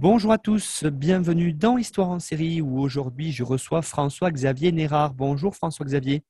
Bonjour à tous, bienvenue dans Histoire en série où aujourd'hui je reçois François-Xavier Nérard. Bonjour François-Xavier.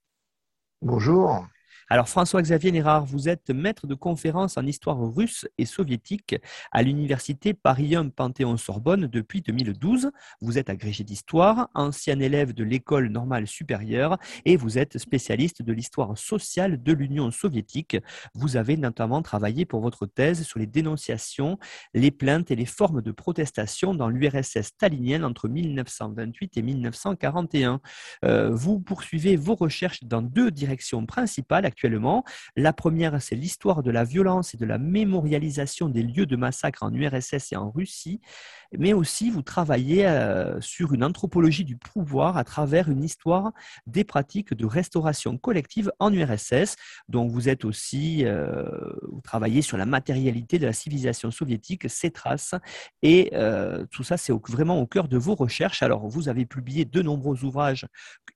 Bonjour. Alors François-Xavier Nérard, vous êtes maître de conférences en histoire russe et soviétique à l'université Paris 1 Panthéon-Sorbonne depuis 2012. Vous êtes agrégé d'histoire, ancien élève de l'école normale supérieure et vous êtes spécialiste de l'histoire sociale de l'Union soviétique. Vous avez notamment travaillé pour votre thèse sur les dénonciations, les plaintes et les formes de protestation dans l'URSS stalinienne entre 1928 et 1941. Euh, vous poursuivez vos recherches dans deux directions principales actuellement. La première, c'est l'histoire de la violence et de la mémorialisation des lieux de massacre en URSS et en Russie, mais aussi vous travaillez euh, sur une anthropologie du pouvoir à travers une histoire des pratiques de restauration collective en URSS. Donc vous êtes aussi, euh, vous travaillez sur la matérialité de la civilisation soviétique, ses traces, et euh, tout ça c'est vraiment au cœur de vos recherches. Alors vous avez publié de nombreux ouvrages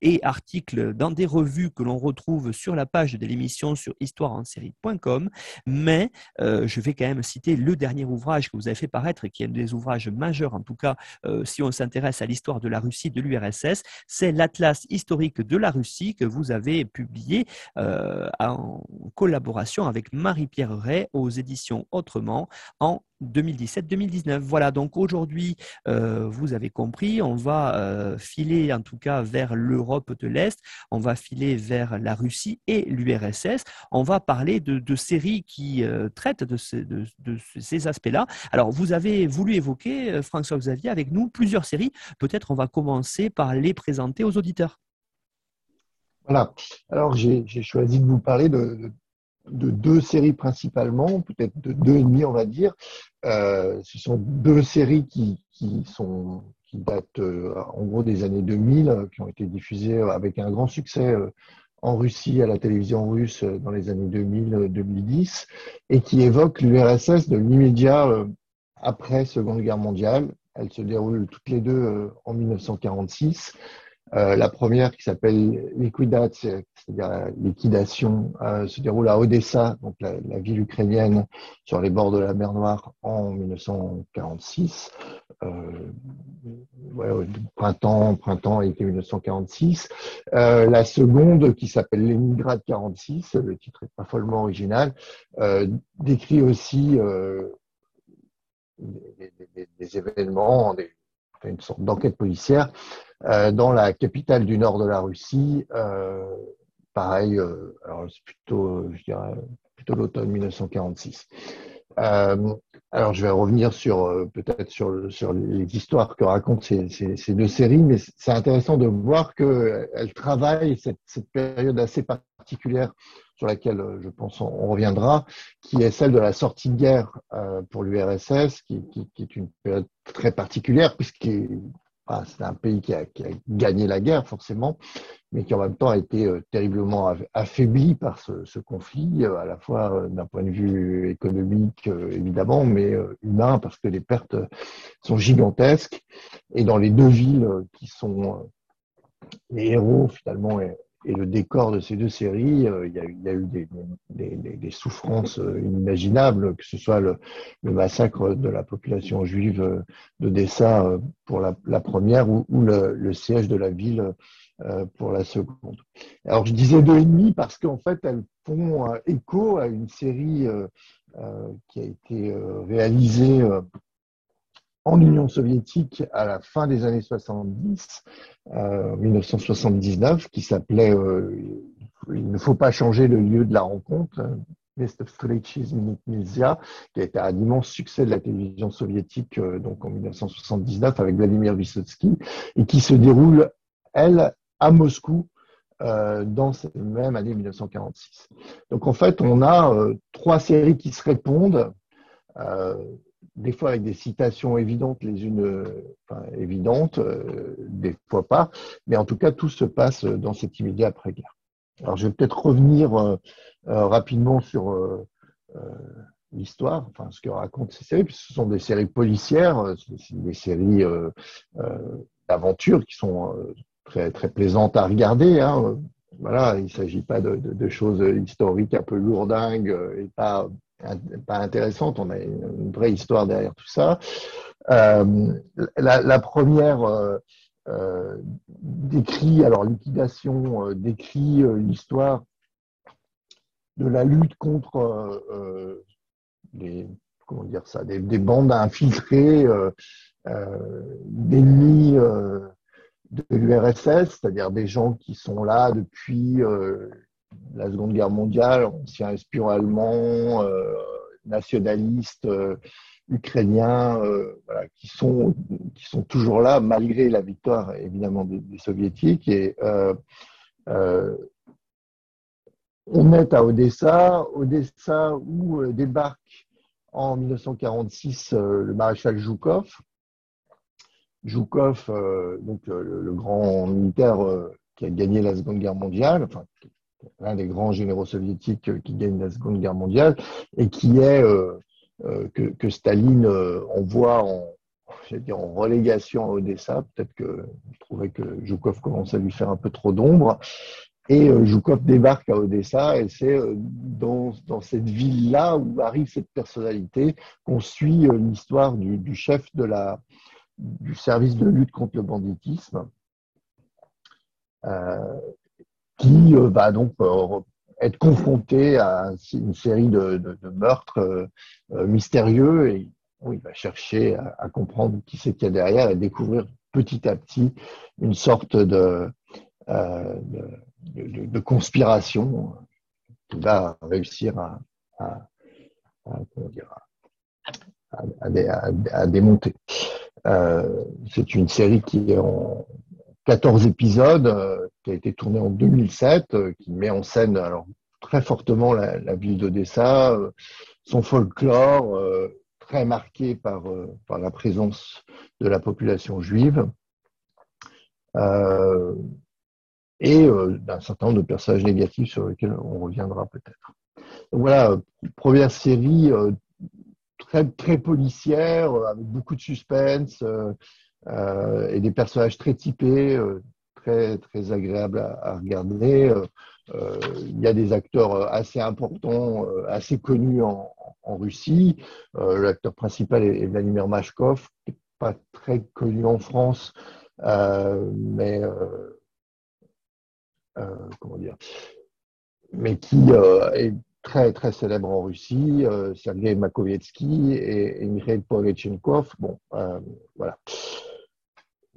et articles dans des revues que l'on retrouve sur la page de l'émission sur histoireensérie.com, mais euh, je vais quand même citer le dernier ouvrage que vous avez fait paraître, qui est un des ouvrages majeurs, en tout cas, euh, si on s'intéresse à l'histoire de la Russie, de l'URSS, c'est l'Atlas historique de la Russie que vous avez publié euh, en collaboration avec Marie-Pierre Ray aux éditions Autrement en 2017-2019. Voilà, donc aujourd'hui, euh, vous avez compris, on va euh, filer en tout cas vers l'Europe de l'Est, on va filer vers la Russie et l'URSS, on va parler de, séries qui euh, traitent de, de ces aspects-là. Alors, vous avez voulu évoquer, François-Xavier, avec nous plusieurs séries. Peut-être on va commencer par les présenter aux auditeurs. Voilà. Alors, j'ai choisi de vous parler de, de deux séries principalement, peut-être de deux et demi, on va dire. Euh, ce sont deux séries qui, qui datent euh, en gros des années 2000, qui ont été diffusées avec un grand succès euh, en Russie à la télévision russe dans les années 2000-2010 et qui évoquent l'URSS de l'immédiat après Seconde Guerre mondiale. Elles se déroulent toutes les deux en 1946 euh, la première qui s'appelle Liquidat, c'est-à-dire liquidation, euh, se déroule à Odessa, donc la, ville ukrainienne sur les bords de la mer Noire en 1946. Euh, printemps, printemps été 1946. Euh, la seconde qui s'appelle Leningrad 46, le titre est pas follement original, décrit aussi des, des, événements, des, une sorte d'enquête policière euh, dans la capitale du nord de la Russie. Euh, pareil, euh, alors c'est plutôt, je dirais, plutôt l'automne 1946. alors, je vais revenir sur peut-être sur, les histoires que racontent ces, ces, deux séries, mais c'est intéressant de voir qu'elles travaillent cette, cette, période assez particulière sur laquelle je pense on, reviendra, qui est celle de la sortie de guerre pour l'URSS, qui, qui, est une période très particulière puisqu'il c'est un pays qui a, gagné la guerre, forcément, mais qui en même temps a été euh, terriblement affaibli par ce, conflit, euh, à la fois euh, d'un point de vue économique, évidemment, mais humain, parce que les pertes sont gigantesques. Et dans les deux villes qui sont les héros, finalement, et le décor de ces deux séries, euh, il, y a, eu des, souffrances euh, inimaginables, que ce soit le, massacre de la population juive euh, d'Odessa pour la, première ou, ou le, le, siège de la ville pour la seconde. Alors je disais deux et demi parce qu'en fait elles font écho à une série qui a été réalisée en Union soviétique à la fin des années 70, euh, 1979, qui s'appelait euh, Il ne faut pas changer le lieu de la rencontre, of qui a été un immense succès de la télévision soviétique donc en 1979 avec Vladimir Vysotsky, et qui se déroule, elle, à Moscou dans cette même année 1946. Donc en fait, on a trois séries qui se répondent des fois avec des citations évidentes les unes, enfin, évidentes, des fois pas, mais en tout cas tout se passe dans cet immédiat après-guerre. Alors je vais peut-être revenir rapidement sur l'histoire, enfin ce que racontent ces séries, puisque ce sont des séries policières, des séries d'aventures qui sont très, très plaisantes à regarder. Hein. Voilà, il ne s'agit pas de, choses historiques un peu lourdingues et pas, pas intéressantes. On a une vraie histoire derrière tout ça. Euh, la, première euh, euh, décrit, alors liquidation, décrit l'histoire de la lutte contre les, comment dire ça, des, des bandes infiltrées d'ennemis de l'URSS, c'est-à-dire des gens qui sont là depuis la Seconde Guerre mondiale, anciens espions allemands, euh, nationalistes euh, ukrainiens, voilà, qui, sont, toujours là malgré la victoire évidemment des, soviétiques. Et on est à Odessa, Odessa où débarque en 1946 le maréchal Zhukov, Zhukov, euh, donc euh, le, grand militaire euh, qui a gagné la Seconde Guerre mondiale, enfin l'un des grands généraux soviétiques qui gagne la Seconde Guerre mondiale et qui est que, Staline envoie en, relégation à Odessa. Peut-être que je trouvais que Zhukov commence à lui faire un peu trop d'ombre. Et Zhukov débarque à Odessa et c'est dans, cette ville-là où arrive cette personnalité qu'on suit l'histoire du, chef de la, du service de lutte contre le banditisme, euh, qui euh, va donc euh, être confronté à une série de, meurtres mystérieux et il va chercher à, comprendre qui c'est qu'il y a derrière et découvrir petit à petit une sorte de, conspiration qui va réussir à, démonter. Euh, c'est une série qui est en 14 épisodes, euh, qui a été tournée en 2007, euh, qui met en scène alors très fortement la, ville d'Odessa, son folklore très marqué par, par la présence de la population juive. et d'un certain nombre de personnages négatifs sur lesquels on reviendra peut-être. Voilà, première série très, policière, euh, avec beaucoup de suspense euh, euh, et des personnages très typés, très, très agréables à, regarder. Il y a des acteurs assez importants, assez connus en, Russie. L'acteur principal est, Vladimir Mashkov, qui n'est pas très connu en France, mais comment dire, mais qui est très, très célèbre en Russie, euh, Sergei Makovietsky et, Mikhail Porechenkov. Bon, euh, voilà.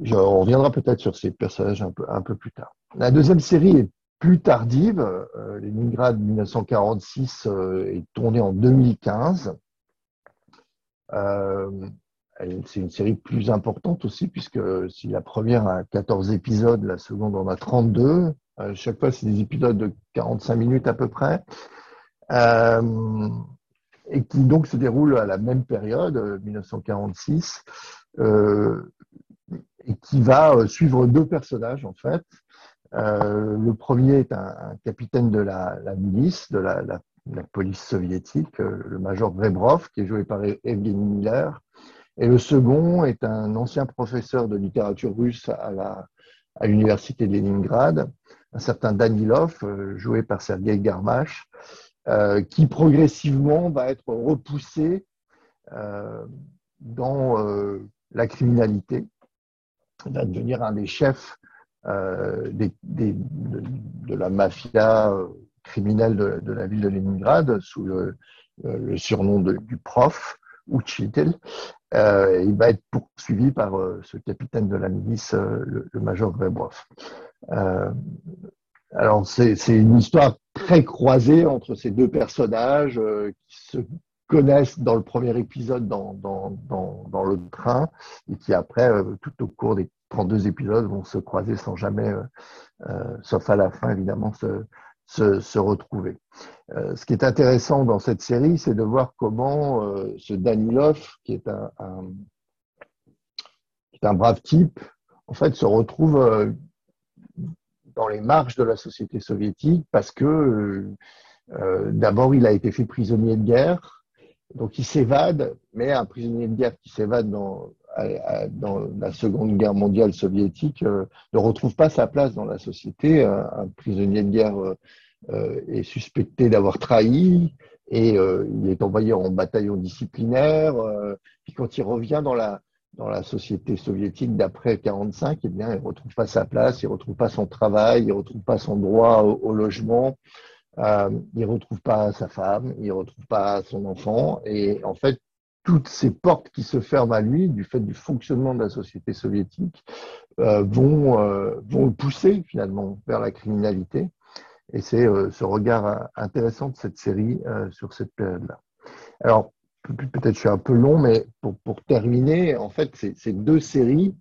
Je, on reviendra peut-être sur ces personnages un peu, plus tard. La deuxième série est plus tardive. Euh, Leningrad 1946 euh, est tournée en 2015. c'est une série plus importante aussi, puisque si la première a 14 épisodes, la seconde en a 32. chaque fois, c'est des épisodes de 45 minutes à peu près. Euh, et qui donc se déroule à la même période, 1946, euh, euh, et qui va suivre deux personnages en fait. le premier est un, capitaine de la, milice, de la, police soviétique, le major Vrebrov, qui est joué par Evgeny Miller. Et le second est un ancien professeur de littérature russe à l'université de Leningrad, un certain Danilov, joué par Sergei Garmash, euh, qui progressivement va être repoussé euh, dans euh, la criminalité, va devenir un des chefs des, de, la mafia criminelle de, la ville de Leningrad sous le, surnom du prof, Uchitel. il va être poursuivi par ce capitaine de la milice, le, major Vrebrov. Alors, c'est une histoire très croisée entre ces deux personnages euh, qui se connaissent dans le premier épisode dans, dans, dans, le train et qui après, euh, tout au cours des 32 épisodes, vont se croiser sans jamais, euh, sauf à la fin évidemment, se, se, retrouver. ce qui est intéressant dans cette série, c'est de voir comment ce Danilov, qui est un, qui est un brave type, en fait, se retrouve dans les marges de la société soviétique parce que euh, d'abord il a été fait prisonnier de guerre, donc il s'évade, mais un prisonnier de guerre qui s'évade dans, la Seconde Guerre mondiale soviétique euh, ne retrouve pas sa place dans la société. Un, prisonnier de guerre euh, est suspecté d'avoir trahi et il est envoyé en bataillon disciplinaire. puis quand il revient dans la dans la société soviétique d'après 45, eh bien, il ne retrouve pas sa place, il ne retrouve pas son travail, il ne retrouve pas son droit au, logement, euh, il ne retrouve pas sa femme, il ne retrouve pas son enfant. Et en fait, toutes ces portes qui se ferment à lui du fait du fonctionnement de la société soviétique euh, vont, euh, vont le pousser finalement vers la criminalité. Et c'est ce regard intéressant de cette série sur cette période-là. Alors, peut-être je suis un peu long, mais pour, terminer, en fait, ces, deux séries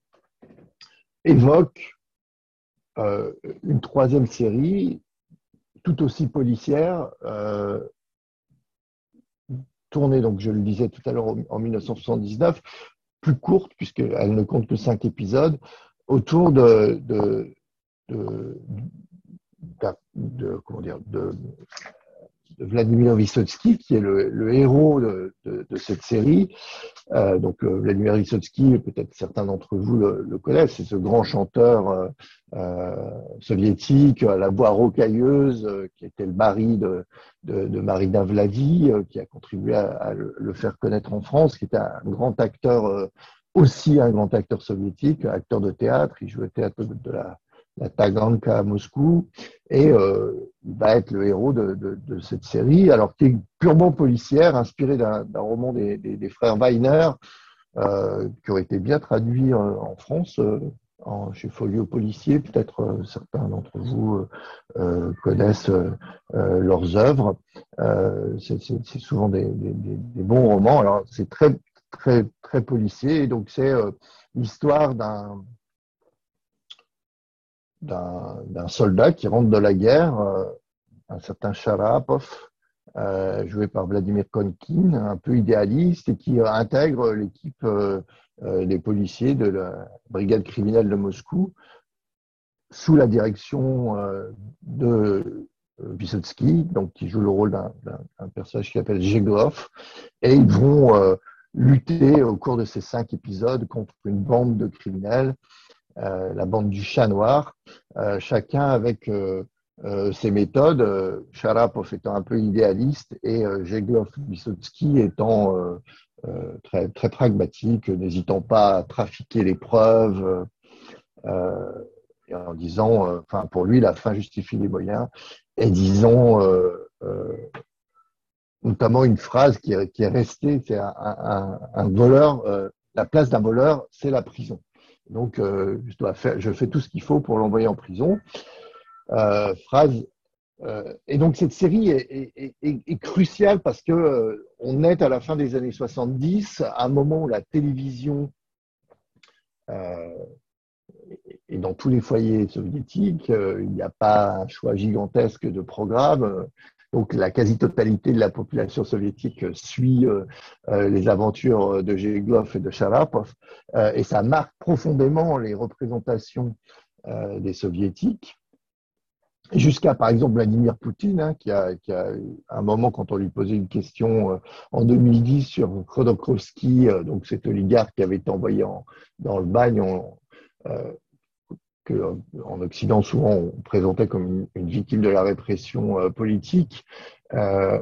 évoquent une troisième série tout aussi policière, euh, tournée, donc je le disais tout à l'heure, en 1979, plus courte, puisqu'elle ne compte que cinq épisodes, autour de, comment dire, de Vladimir Vysotsky, qui est le, héros de, cette série. Euh, donc euh, Vladimir Vysotsky, peut-être certains d'entre vous le, connaissent, c'est ce grand chanteur euh, soviétique à la voix rocailleuse, qui était le mari de, Marina Vladi, qui a contribué à, le, faire connaître en France, qui était un grand acteur, aussi un grand acteur soviétique, acteur de théâtre. Il jouait théâtre de la la Taganka à Moscou, et euh, il va être le héros de, cette série, alors qui est purement policière, inspirée d'un roman des, frères Weiner, euh, qui aurait été bien traduit euh, en France, en, chez Folio Policier. Peut-être certains d'entre vous connaissent leurs œuvres. c'est souvent des, bons romans. Alors, c'est très, très, très policier, et donc c'est l'histoire d'un d'un soldat qui rentre de la guerre, euh, un certain Sharapov, euh, joué par Vladimir Konkin, un peu idéaliste et qui intègre l'équipe euh, des policiers de la brigade criminelle de Moscou sous la direction de Vysotsky, donc qui joue le rôle d'un personnage qui s'appelle Jeglov, et ils vont lutter au cours de ces cinq épisodes contre une bande de criminels euh, la bande du chat noir, euh, chacun avec euh, ses méthodes, Sharapov étant un peu idéaliste et Jeglov Vysotsky étant très, très pragmatique, n'hésitant pas à trafiquer les preuves, et en disant, pour lui, la fin justifie les moyens, et disons notamment une phrase qui est, qui est restée, c'est un, voleur, la place d'un voleur, c'est la prison. Donc, euh, je, fais tout ce qu'il faut pour l'envoyer en prison. Euh, phrase. Euh, et donc, cette série est, cruciale parce que on est à la fin des années 70, à un moment où la télévision est dans tous les foyers soviétiques. il n'y a pas un choix gigantesque de programmes. Donc la quasi-totalité de la population soviétique suit euh, euh, les aventures de Jeglov et de Sharapov, euh, et ça marque profondément les représentations des soviétiques. Jusqu'à, par exemple, Vladimir Poutine, hein, qui, a, qui, un moment, quand on lui posait une question en 2010 sur Khodorkovsky, donc cet oligarque qui avait été envoyé dans le bagne qu'en Occident, souvent, on présentait comme une, victime de la répression euh, politique. Euh,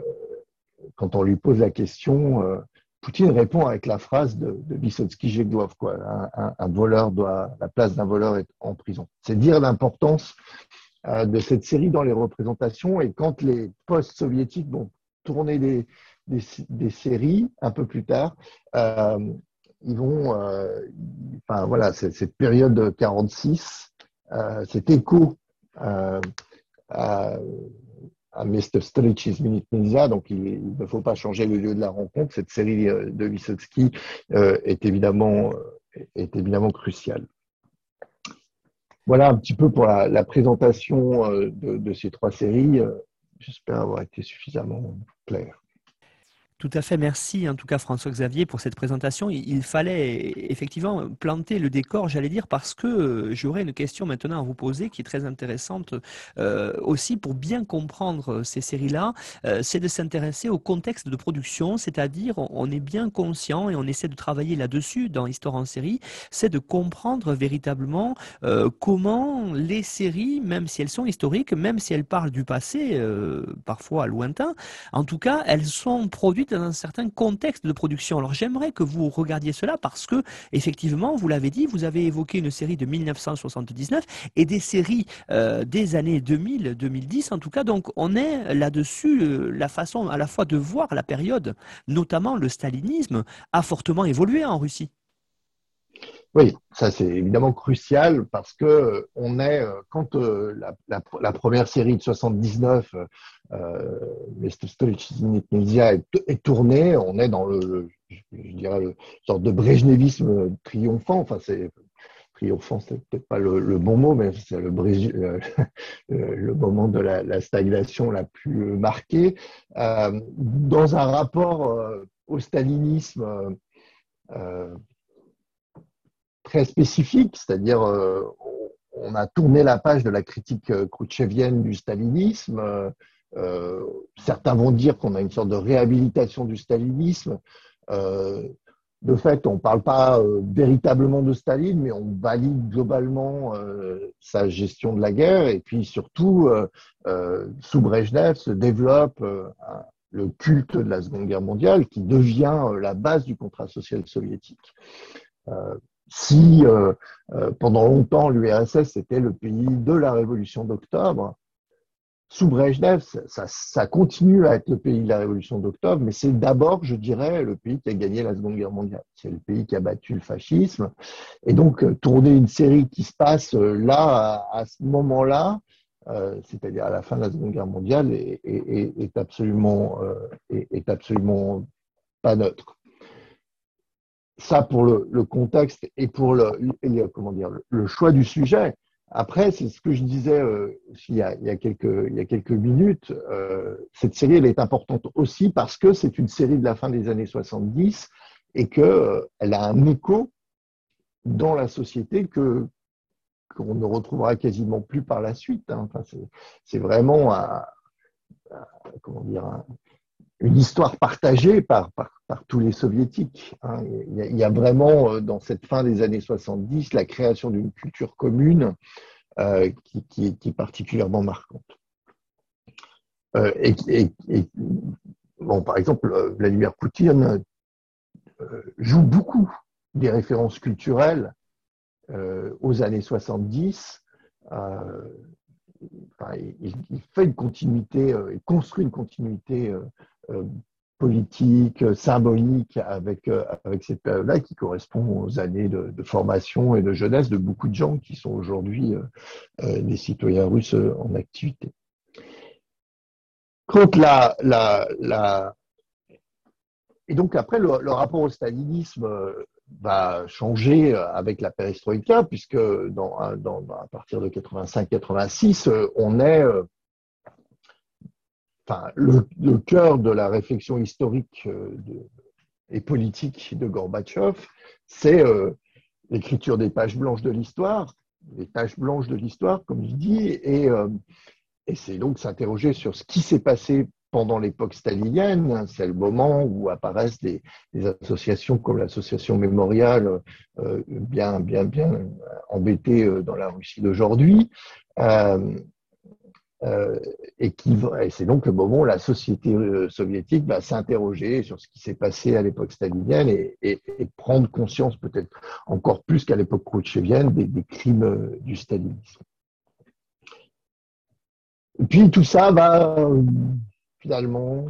quand on lui pose la question, euh, Poutine répond avec la phrase de, de Vysotsky quoi. Un, voleur doit, la place d'un voleur est en prison. C'est dire l'importance de cette série dans les représentations. Et quand les post-soviétiques vont tourner des, séries un peu plus tard, ils vont, enfin voilà, cette période de 46 euh, cet écho euh, à, à Mr. Strich's Minute donc il, ne faut pas changer le lieu de la rencontre. Cette série euh, de Vysotsky est évidemment est évidemment cruciale. Voilà un petit peu pour la, présentation de, ces trois séries. J'espère avoir été suffisamment clair. Tout à fait, merci en tout cas François-Xavier pour cette présentation. Il fallait effectivement planter le décor, j'allais dire, parce que euh, j'aurais une question maintenant à vous poser qui est très intéressante euh, aussi pour bien comprendre ces séries-là, euh, c'est de s'intéresser au contexte de production, c'est-à-dire on est bien conscient et on essaie de travailler là-dessus dans Histoire en série, c'est de comprendre véritablement comment les séries, même si elles sont historiques, même si elles parlent du passé, parfois lointain, en tout cas, elles sont produites dans un certain contexte de production. Alors j'aimerais que vous regardiez cela parce que, effectivement, vous l'avez dit, vous avez évoqué une série de 1979 et des séries euh, des années 2000, 2010 en tout cas. Donc on est là-dessus, euh, la façon à la fois de voir la période, notamment le stalinisme, a fortement évolué en Russie. Oui, ça c'est évidemment crucial parce que euh, on est euh, quand euh, la, première série de 79, euh, est, est tournée, on est dans le, je, dirais, le sorte de brejnevisme triomphant. Enfin, c'est triomphant, c'est peut-être pas le, bon mot, mais c'est le, le, moment de la, stagnation la plus marquée, dans un rapport au stalinisme très spécifique, c'est-à-dire euh, on a tourné la page de la critique euh, khrouchtchevienne du stalinisme. Euh, certains vont dire qu'on a une sorte de réhabilitation du stalinisme. de fait, on ne parle pas véritablement de Staline, mais on valide globalement sa gestion de la guerre. Et puis surtout, sous Brejnev se développe le culte de la Seconde Guerre mondiale qui devient la base du contrat social soviétique si euh, euh, pendant longtemps l'URSS était le pays de la révolution d'octobre, sous Brejnev, ça, continue à être le pays de la révolution d'octobre, mais c'est d'abord, je dirais, le pays qui a gagné la Seconde Guerre mondiale. C'est le pays qui a battu le fascisme. Et donc, euh, tourner une série qui se passe là, à, ce moment-là, c'est-à-dire à la fin de la Seconde Guerre mondiale, est, absolument, est absolument pas neutre ça pour le, contexte et pour le, comment dire, le, choix du sujet. Après, c'est ce que je disais euh, il, y a, quelques, minutes, euh, cette série, elle est importante aussi parce que c'est une série de la fin des années 70 et qu'elle euh, a un écho dans la société que qu'on ne retrouvera quasiment plus par la suite. Hein. Enfin, c'est vraiment un, comment dire, un, une histoire partagée par, tous les soviétiques. Hein. Il, y a, vraiment, euh, dans cette fin des années 70, la création d'une culture commune euh, qui, est, particulièrement marquante. Euh, et, bon, par exemple, Vladimir Poutine joue beaucoup des références culturelles aux années 70. il, fait une continuité, il construit une continuité politique, symbolique avec, euh, avec cette période-là qui correspond aux années de, formation et de jeunesse de beaucoup de gens qui sont aujourd'hui euh, des citoyens russes en activité. Quand la, la. Et donc après, le, rapport au stalinisme va changer avec la perestroïka, puisque à partir de 85-86, on est le, cœur de la réflexion historique euh, et politique de Gorbatchev, c'est euh, l'écriture des pages blanches de l'histoire, les pages blanches de l'histoire, comme il dit, et, euh, c'est donc s'interroger sur ce qui s'est passé pendant l'époque stalinienne. C'est le moment où apparaissent des, associations comme l'association mémoriale, bien, bien, bien embêtée dans la Russie d'aujourd'hui. Et, qui, c'est donc le moment où la société euh, soviétique va s'interroger sur ce qui s'est passé à l'époque stalinienne et, prendre conscience peut-être encore plus qu'à l'époque khrouchtchevienne des, crimes euh, du stalinisme. Et puis tout ça va finalement,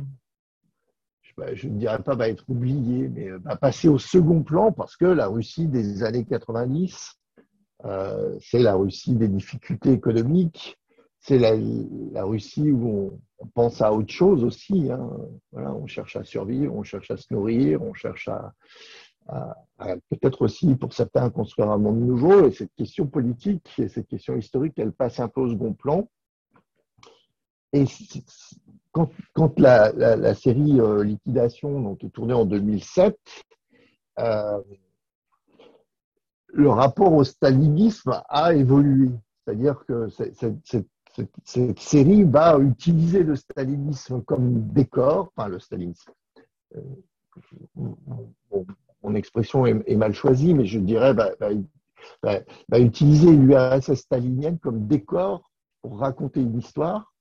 je ne dirais pas va être oublié, mais va passer au second plan parce que la Russie des années 90, c'est la Russie des difficultés économiques, c'est la, Russie où on, pense à autre chose aussi. Hein. Voilà, on cherche à survivre, on cherche à se nourrir, on cherche à, peut-être aussi pour certains construire un monde nouveau. Et cette question politique et cette question historique, elle passe un peu au second plan. Et quand, la, série euh, Liquidation, donc tournée en 2007, euh, le rapport au stalinisme a évolué. C'est-à-dire que cette, série va utiliser le stalinisme comme décor, enfin le stalinisme. Euh, mon expression est, mal choisie, mais je dirais va, va utiliser l'URSS stalinienne comme décor pour raconter une histoire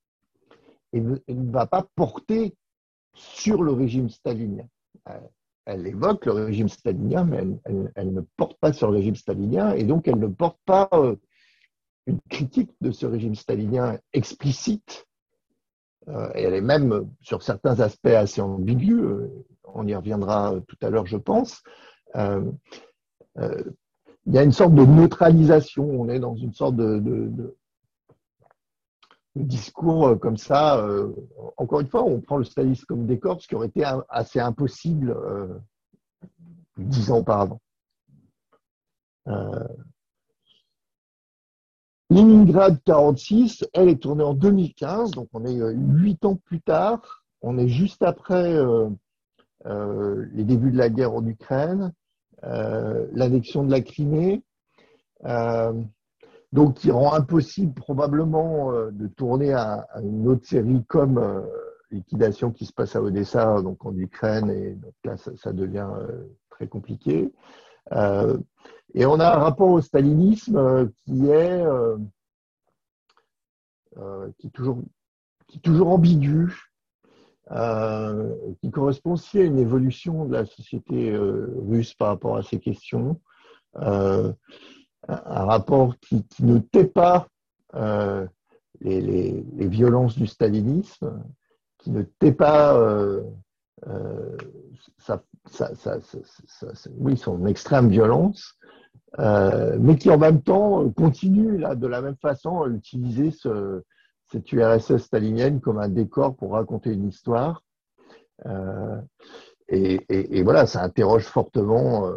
et ne, va pas porter sur le régime stalinien. Elle évoque le régime stalinien, mais elle, ne porte pas sur le régime stalinien, et donc elle ne porte pas euh, une critique de ce régime stalinien explicite. Euh, et elle est même, sur certains aspects, assez ambiguë. On y reviendra tout à l'heure, je pense. il y a une sorte de neutralisation. On est dans une sorte de discours euh, comme ça. Euh, encore une fois, on prend le stalisme comme décor, ce qui aurait été assez impossible euh, dix ans auparavant. Leningrad 46, elle est tournée en 2015, donc on est huit ans plus tard. On est juste après les débuts de la guerre en Ukraine, l'annexion de la Crimée donc qui rend impossible probablement euh, de tourner à, une autre série comme euh, Liquidation qui se passe à Odessa, donc en Ukraine, et donc là ça, devient euh, très compliqué. Et on a un rapport au stalinisme qui est, qui toujours, qui est toujours ambigu, qui correspond aussi à une évolution de la société russe par rapport à ces questions un rapport qui, ne tait pas euh, les, violences du stalinisme, qui ne tait pas euh, euh, oui, son extrême violence, mais qui en même temps continue là, de la même façon à utiliser ce, cette URSS stalinienne comme un décor pour raconter une histoire. Et, et, voilà, ça interroge fortement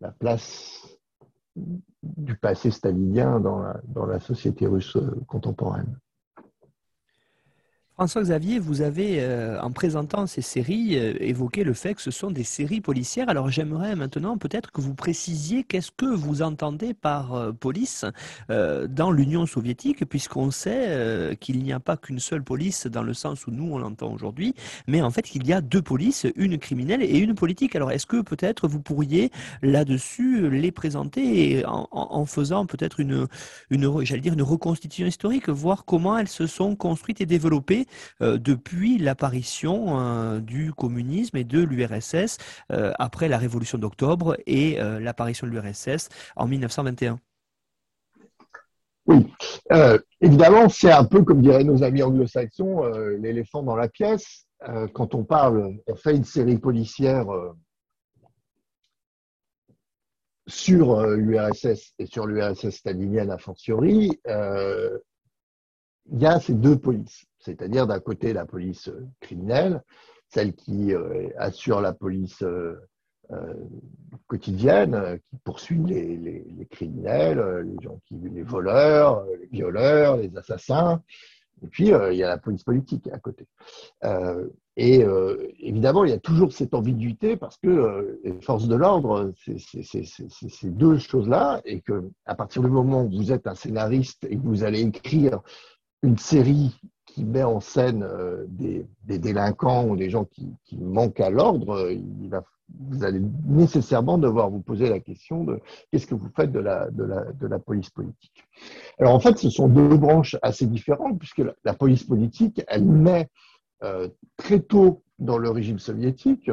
la place du passé stalinien dans la société russe contemporaine. François-Xavier, vous avez, euh, en présentant ces séries, euh, évoqué le fait que ce sont des séries policières. Alors j'aimerais maintenant peut-être que vous précisiez qu'est-ce que vous entendez par euh, police dans l'Union soviétique, puisqu'on sait qu'il n'y a pas qu'une seule police dans le sens où nous on l'entend aujourd'hui, mais en fait qu'il y a deux polices, une criminelle et une politique. Alors est-ce que peut-être vous pourriez là-dessus les présenter en, en, faisant peut-être une, une, j'allais dire une reconstitution historique, voir comment elles se sont construites et développées euh, depuis l'apparition euh, du communisme et de l'URSS euh, après la révolution d'octobre et l'apparition de l'URSS en 1921. Oui, évidemment, c'est un peu comme diraient nos amis anglo-saxons, l'éléphant dans la pièce. quand on parle, on fait une série policière sur l'URSS et sur l'URSS stalinienne a fortiori, il y a ces deux polices, c'est-à-dire d'un côté la police euh, criminelle, celle qui euh, assure la police euh, quotidienne, qui poursuit les, criminels, les gens qui, les voleurs, les violeurs, les assassins. Et puis il y a la police politique à côté. et évidemment, il y a toujours cette ambiguïté parce que les forces de l'ordre, c'est ces deux choses-là, et que à partir du moment où vous êtes un scénariste et que vous allez écrire une série qui met en scène euh, des, délinquants ou des gens qui, manquent à l'ordre, euh, vous allez nécessairement devoir vous poser la question de qu'est-ce que vous faites de la, police politique. Alors en fait, ce sont deux branches assez différentes, puisque la, police politique, elle met euh, très tôt dans le régime soviétique,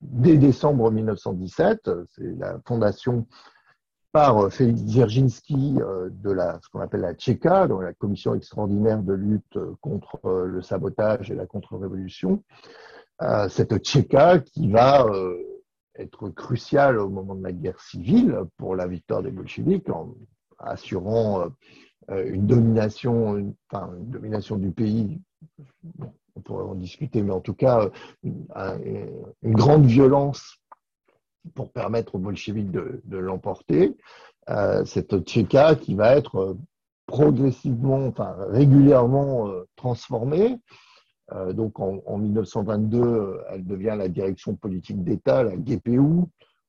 dès décembre 1917, c'est la fondation par euh, Félix Dzerzhinsky euh, de ce qu'on appelle la Tchéka, la commission extraordinaire de lutte euh, contre le sabotage et la contre-révolution. Cette Tchéka qui va être cruciale au moment de la guerre civile pour la victoire des bolcheviks en assurant une domination, enfin, une domination du pays. on pourrait en discuter, mais en tout cas, une grande violence pour permettre aux bolcheviks de, l'emporter. cette Tchéka qui va être progressivement, enfin régulièrement transformée. donc en, 1922, elle devient la direction politique d'État, la GPU,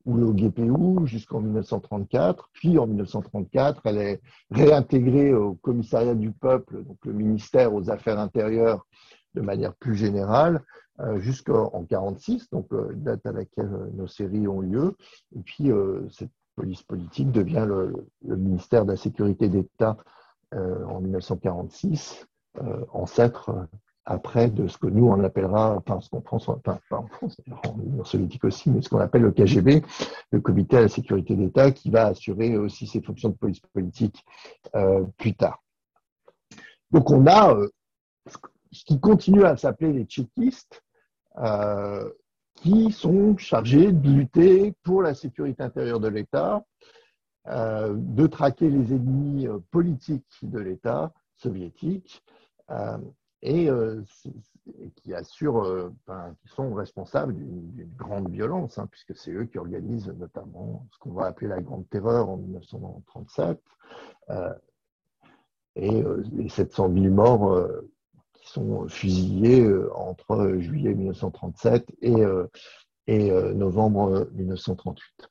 ou le GPU jusqu'en 1934. Puis en 1934, elle est réintégrée au commissariat du peuple, donc le ministère aux Affaires intérieures de manière plus générale, euh, jusqu'en 1946, donc euh, date à laquelle euh, nos séries ont lieu. Et puis cette police politique devient le, ministère de la Sécurité d'État en 1946, ancêtre après de ce que nous on appellera, enfin ce qu'on pense, enfin pas en France, en soviétique aussi, mais ce qu'on appelle le KGB, le Comité à la sécurité d'État, qui va assurer aussi ses fonctions de police politique plus tard. Donc on a qui continue à s'appeler les tchéquistes, euh, qui sont chargés de lutter pour la sécurité intérieure de l'État, de traquer les ennemis politiques de l'État soviétique, euh, et qui assurent, euh, qui sont responsables d'une grande violence, hein, puisque c'est eux qui organisent notamment ce qu'on va appeler la Grande Terreur en 1937, euh, et les 700 000 morts sont fusillés entre juillet 1937 et, novembre 1938.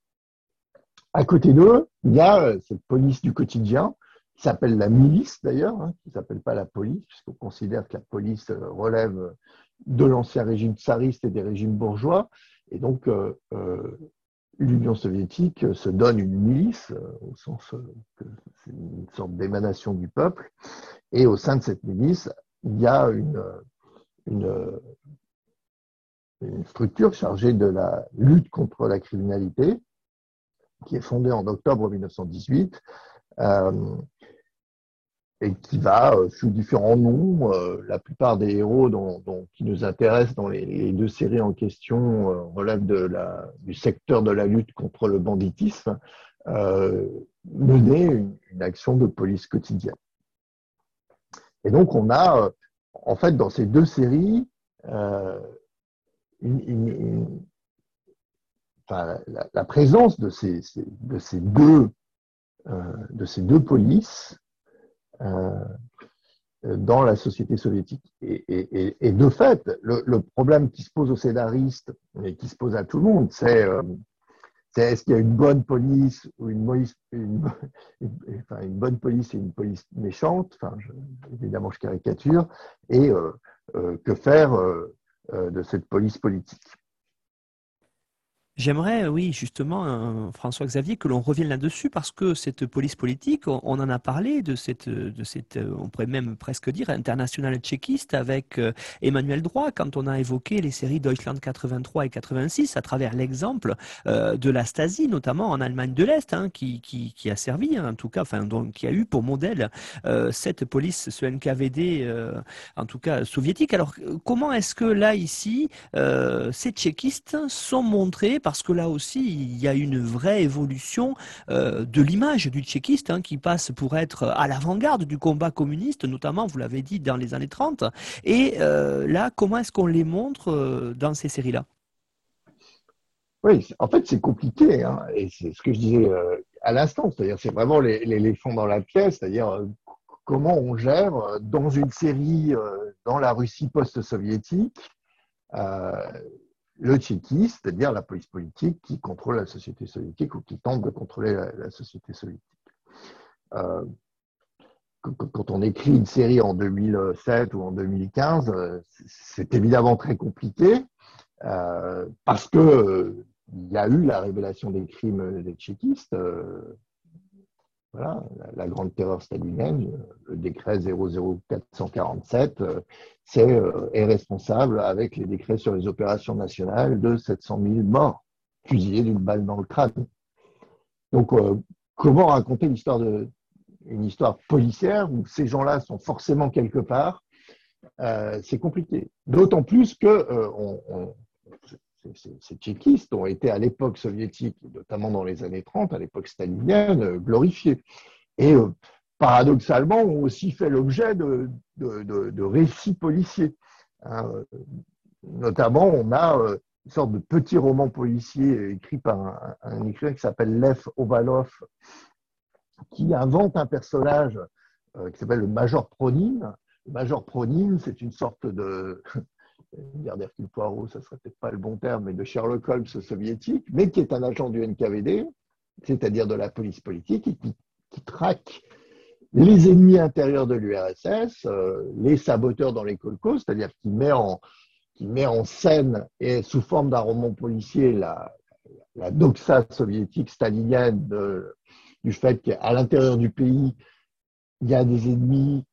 À côté d'eux, il y a cette police du quotidien qui s'appelle la milice d'ailleurs, hein, qui ne s'appelle pas la police, puisqu'on considère que la police euh, relève de l'ancien régime tsariste et des régimes bourgeois. Et donc, euh, euh, l'Union soviétique se donne une milice, au sens que c'est une sorte d'émanation du peuple. Et au sein de cette milice, il y a une, structure chargée de la lutte contre la criminalité, qui est fondée en octobre 1918 euh, et qui va, euh, sous différents noms, euh, la plupart des héros dont, qui nous intéressent dans les, deux séries en question relèvent du secteur de la lutte contre le banditisme, mener une, action de police quotidienne. Et donc on a, en fait, dans ces deux séries, une, la, présence de ces, euh, deux polices euh, dans la société soviétique. Et, de fait, le, problème qui se pose aux scénaristes et qui se pose à tout le monde, c'est euh, est-ce qu'il y a une bonne police ou une, bonne police et une police méchante? Enfin, Évidemment, je caricature. Et que faire de cette police politique? J'aimerais, oui, justement, euh, François-Xavier, que l'on revienne là-dessus parce que cette police politique, on, en a parlé de cette, de cette, euh, on pourrait même presque dire, internationale tchéquiste avec euh, Emmanuel Droit quand on a évoqué les séries Deutschland 83 et 86 à travers l'exemple de la Stasi, notamment en Allemagne de l'Est, hein, qui, qui, a servi, hein, en tout cas, enfin, qui a eu pour modèle cette police, ce NKVD, en tout cas soviétique. Alors, comment est-ce que là, ici, ces tchéquistes sont montrés parce que là aussi, il y a une vraie évolution euh, de l'image du tchéquiste hein, qui passe pour être à l'avant-garde du combat communiste, notamment, vous l'avez dit, dans les années 30. Et euh, là, comment est-ce qu'on les montre euh, dans ces séries-là? Oui, en fait, c'est compliqué. Hein, et c'est ce que je disais à l'instant. C'est-à-dire, c'est vraiment l'éléphant dans la pièce. C'est-à-dire, comment on gère dans une série dans la Russie post-soviétique le tchéquiste, c'est-à-dire la police politique qui contrôle la société soviétique ou qui tente de contrôler la, société soviétique. Euh, quand on écrit une série en 2007 ou en 2015, euh, c'est évidemment très compliqué euh, parce que il y a eu la révélation des crimes des tchéquistes, voilà, la, grande terreur stalinienne, le décret 00447, euh, c'est, euh, est responsable, avec les décrets sur les opérations nationales, de 700 000 morts fusillés d'une balle dans le crâne. Donc, euh, comment raconter l'histoire de, une histoire policière où ces gens-là sont forcément quelque part C'est compliqué. D'autant plus que on, ces, tchéquistes ont été à l'époque soviétique, notamment dans les années 30, à l'époque stalinienne, euh, glorifiés. Et euh, paradoxalement, ont aussi fait l'objet de, récits policiers. Hein. Notamment, on a euh, une sorte de petit roman policier écrit par un, écrivain qui s'appelle Lev Ovalov, qui invente un personnage qui s'appelle le Major Pronin. Le Major Pronin, c'est une sorte de, dire d'Hercule Poirot, ça serait peut-être pas le bon terme, mais de Sherlock Holmes soviétique, mais qui est un agent du NKVD, c'est-à-dire de la police politique, et qui, traque les ennemis intérieurs de l'URSS, euh, les saboteurs dans les colcos, c'est-à-dire qui met en, scène et sous forme d'un roman policier la, la doxa soviétique stalinienne du fait qu'à l'intérieur du pays, il y a des ennemis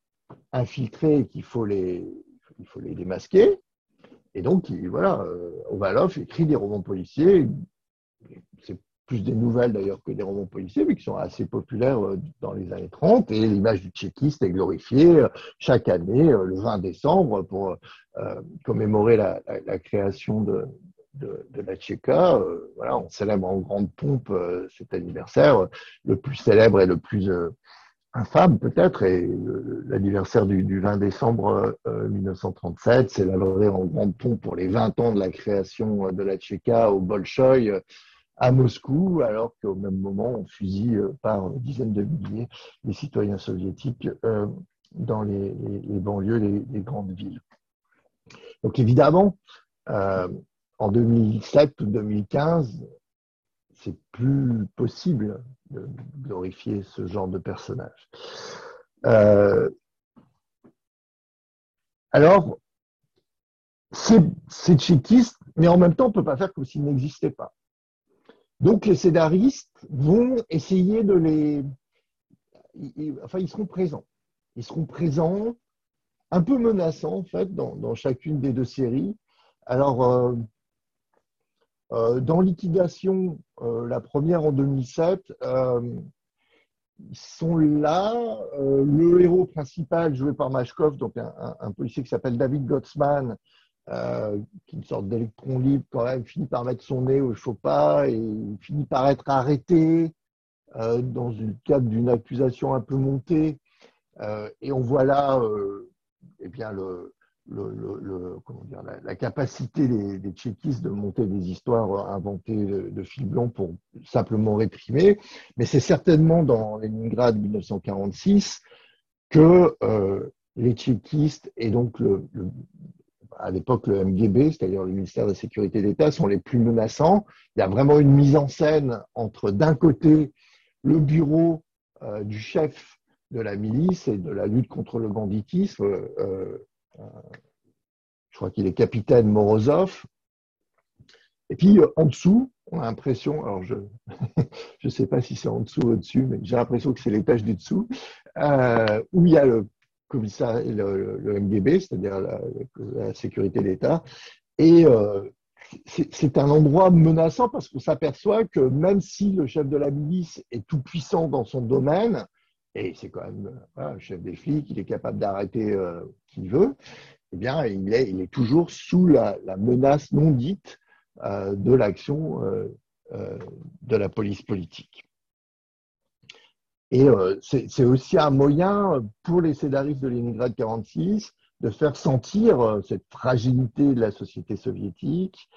infiltrés qu'il faut les, il faut les démasquer. Et donc, voilà, euh, Ovalov écrit des romans policiers. C'est plus des nouvelles d'ailleurs que des romans policiers, mais qui sont assez populaires euh, dans les années 30. Et l'image du tchéquiste est glorifiée euh, chaque année, le 20 décembre, pour commémorer la, création de, la Tchéka. voilà, on célèbre en grande pompe cet anniversaire. Le plus célèbre et le plus infâme peut-être, et l'anniversaire du, 20 décembre 1937, c'est célébré en grande pompe pour les 20 ans de la création euh, de la Tchéka au Bolchoï euh, à Moscou, alors qu'au même moment, on fusille euh, par dizaines de milliers les citoyens soviétiques dans les, banlieues des, grandes villes. Donc évidemment, en 2007 ou 2015, c'est plus possible de glorifier ce genre de personnage. Euh, alors, c'est tchéquiste, mais en même temps, on ne peut pas faire comme s'il n'existait pas. Donc, les scénaristes vont essayer de les. Enfin, ils seront présents. Ils seront présents, un peu menaçants, en fait, dans, chacune des deux séries. Alors, euh, dans Liquidation, euh, la première en 2007, euh, ils sont là. le héros principal, joué par Mashkov, donc un, policier qui s'appelle David Gottsman, qui est une sorte d'électron libre quand même, finit par mettre son nez ne faut pas et finit par être arrêté dans le cadre d'une accusation un peu montée. et on voit là eh bien, le, la, capacité des, tchéquistes de monter des histoires inventées de, fil blanc pour simplement réprimer. Mais c'est certainement dans Leningrad 1946 que euh, les tchéquistes et donc à l'époque le MGB, c'est-à-dire le ministère de la Sécurité d'État, sont les plus menaçants. Il y a vraiment une mise en scène entre d'un côté le bureau euh, du chef de la milice et de la lutte contre le banditisme, euh, je crois qu'il est capitaine Morozov. Et puis euh, en dessous, on a l'impression, alors je ne sais pas si c'est en dessous ou au-dessus, mais j'ai l'impression que c'est l'étage du dessous, euh, où il y a le commissariat, le, le, MGB, c'est-à-dire la, sécurité d'État. Et euh, c'est un endroit menaçant parce qu'on s'aperçoit que même si le chef de la milice est tout puissant dans son domaine, et c'est quand même le chef des flics, il est capable d'arrêter euh, qui veut, eh bien, il est, toujours sous la, menace non dite euh, de l'action euh, de la police politique. Et c'est aussi un moyen pour les scénaristes de Leningrad 46 de faire sentir cette fragilité de la société soviétique,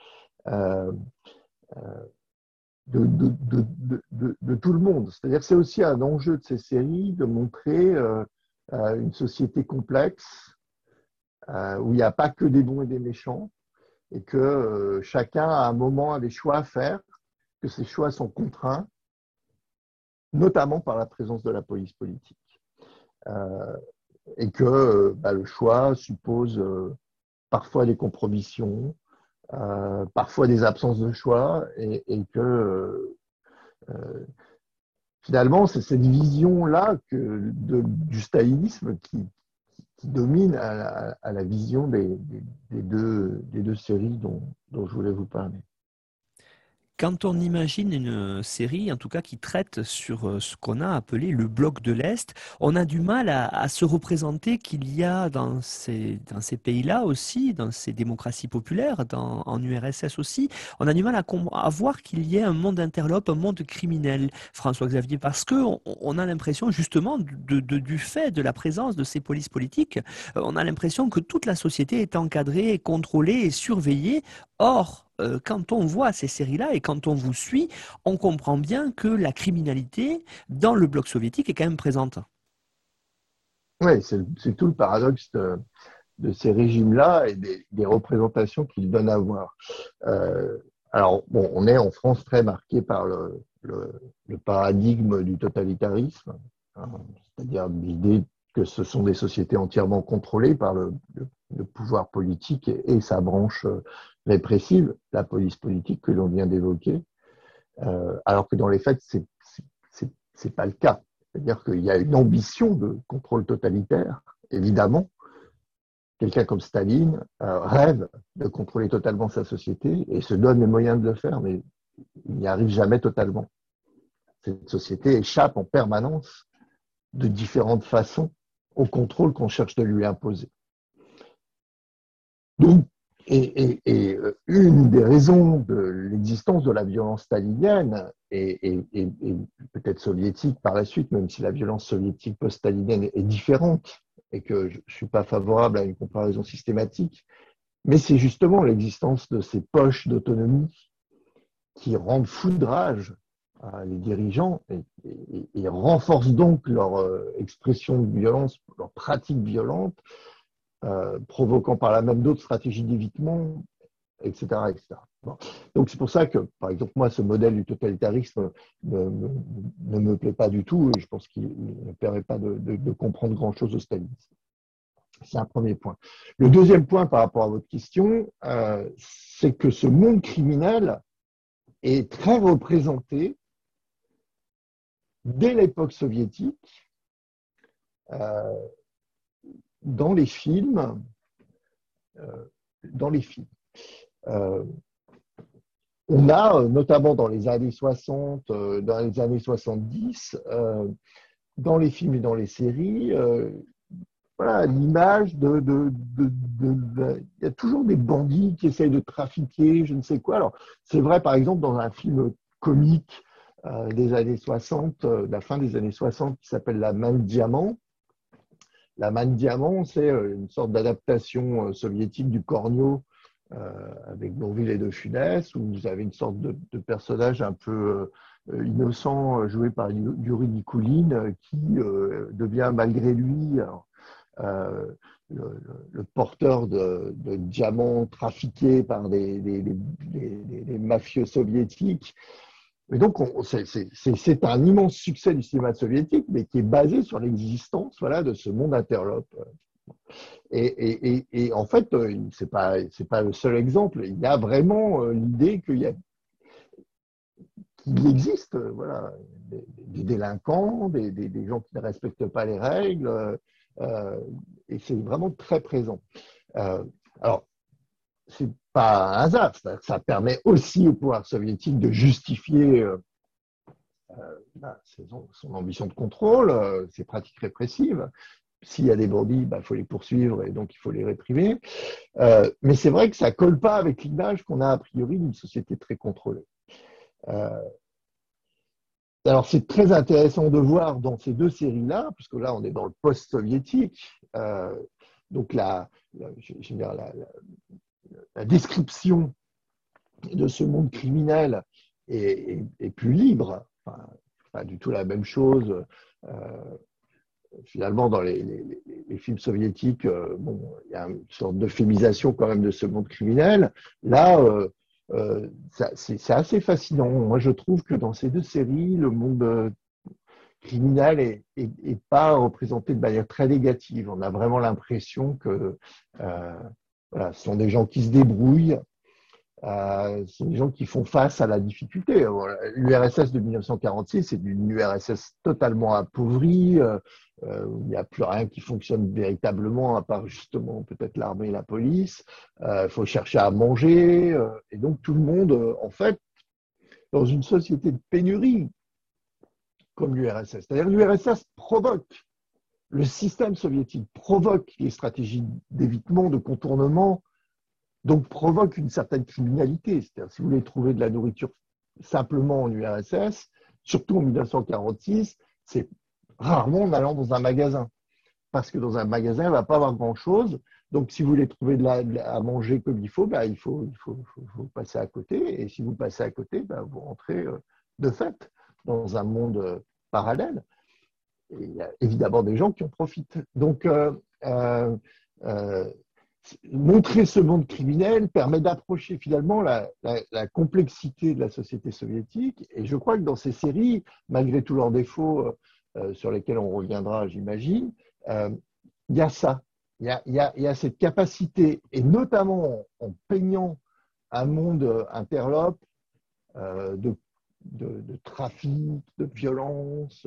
de, tout le monde. C'est-à-dire c'est aussi un enjeu de ces séries de montrer euh, euh, une société complexe euh, où il n'y a pas que des bons et des méchants et que chacun à un moment a des choix à faire, que ces choix sont contraints, notamment par la présence de la police politique. et que bah, le choix suppose parfois des compromissions, euh, parfois des absences de choix, et, que euh, euh, finalement, c'est cette vision-là du stalinisme qui, domine à la, vision des, deux, des, deux, séries dont, dont je voulais vous parler. Quand on imagine une série, en tout cas qui traite sur euh, ce qu'on a appelé le bloc de l'Est, on a du mal à, se représenter qu'il y a dans ces, pays-là aussi, dans ces démocraties populaires, en URSS aussi, on a du mal à, voir qu'il y ait un monde interlope, un monde criminel, François-Xavier, parce qu'on on a l'impression justement du fait de la présence de ces polices politiques, euh, on a l'impression que toute la société est encadrée, contrôlée et surveillée. Or, euh, quand on voit ces séries-là et quand on vous suit, on comprend bien que la criminalité dans le bloc soviétique est quand même présente. Oui, c'est tout le paradoxe de, ces régimes-là et des, représentations qu'ils donnent à voir. Euh, alors, bon, on est en France très marqué par le, paradigme du totalitarisme, hein, c'est-à-dire l'idée que ce sont des sociétés entièrement contrôlées par le, pouvoir politique et, sa branche euh, répressive, la police politique que l'on vient d'évoquer, euh, alors que dans les faits, c'est n'est pas le cas. C'est-à-dire qu'il y a une ambition de contrôle totalitaire, évidemment. Quelqu'un comme Staline euh, rêve de contrôler totalement sa société et se donne les moyens de le faire, mais il n'y arrive jamais totalement. Cette société échappe en permanence de différentes façons au contrôle qu'on cherche de lui imposer. Donc, et, euh, une des raisons de l'existence de la violence stalinienne et, peut-être soviétique par la suite, même si la violence soviétique post-stalinienne est différente et que je ne suis pas favorable à une comparaison systématique, mais c'est justement l'existence de ces poches d'autonomie qui rendent foudrage les dirigeants et, renforcent donc leur euh, expression de violence, leur pratique violente, euh, provoquant par là même d'autres stratégies d'évitement, etc. etc. Donc c'est pour ça que, par exemple, moi, ce modèle du totalitarisme ne, me plaît pas du tout et je pense qu'il ne permet pas de, comprendre grand-chose au stalinisme. C'est un premier point. Le deuxième point par rapport à votre question, euh, c'est que ce monde criminel est très représenté dès l'époque soviétique euh, dans les films. Euh, dans les films. Euh, on a, notamment dans les années 60, dans les années 70, dans les films et dans les séries, voilà, l'image de, Il y a toujours des bandits qui essayent de trafiquer, je ne sais quoi. Alors, c'est vrai, par exemple, dans un film comique euh, des années 60, euh, la fin des années 60, qui s'appelle La main de diamant. La main de diamant, c'est euh, une sorte d'adaptation soviétique du Cornio avec Bourville et De Funès, où vous avez une sorte de, personnage un peu innocent joué par Yuri Nikulin qui devient malgré lui le, porteur de, diamants trafiqués par des, des mafieux soviétiques et donc, c'est un immense succès du cinéma soviétique, mais qui est basé sur l'existence voilà, de ce monde interlope. Et, en fait, euh, ce n'est pas, le seul exemple. Il y a vraiment euh, l'idée qu'il existe voilà, des, délinquants, des, gens qui ne respectent pas les règles, euh, et c'est vraiment très présent. alors, c'est pas un hasard. Ça, permet aussi au pouvoir soviétique de justifier euh, euh, bah, son, ambition de contrôle, euh, ses pratiques répressives. S'il y a des bandits, il bah, faut les poursuivre et donc il faut les réprimer. mais c'est vrai que ça colle pas avec l'image qu'on a a priori d'une société très contrôlée. alors c'est très intéressant de voir dans ces deux séries-là, puisque là on est dans le post-soviétique, donc la, la, la description de ce monde criminel est, plus libre. pas du tout la même chose. Euh, finalement, dans les, films soviétiques, euh, il y a une sorte d'euphémisation quand même de ce monde criminel. Là, euh, c'est assez fascinant. Moi, je trouve que dans ces deux séries, le monde criminel n'est pas représenté de manière très négative. On a vraiment l'impression que ce sont des gens qui se débrouillent, euh, ce sont des gens qui font face à la difficulté. L'URSS de 1946, c'est une URSS totalement appauvrie, euh, euh, il n'y a plus rien qui fonctionne véritablement, à part justement peut-être l'armée et la police. Il faut chercher à manger, et donc tout le monde, en fait, dans une société de pénurie, comme l'URSS. C'est-à-dire l'URSS provoque le système soviétique provoque les stratégies d'évitement, de contournement, donc provoque une certaine criminalité. C'est-à-dire, si vous voulez trouver de la nourriture simplement en URSS, surtout en 1946, c'est rarement en allant dans un magasin. parce que dans un magasin, il ne va pas avoir grand-chose. Donc, si vous voulez trouver de la, à manger comme il faut, bah, il, faut, faut, passer à côté. Et si vous passez à côté, bah, vous rentrez euh, de fait dans un monde euh, parallèle. Il y a évidemment des gens qui en profitent. Donc, montrer ce monde criminel permet d'approcher finalement la, complexité de la société soviétique. Et je crois que dans ces séries, malgré tous leurs défauts euh, sur lesquels on reviendra, j'imagine, euh, il y a ça. Il y a, cette capacité, et notamment en peignant un monde interlope euh, de, trafic, de violence,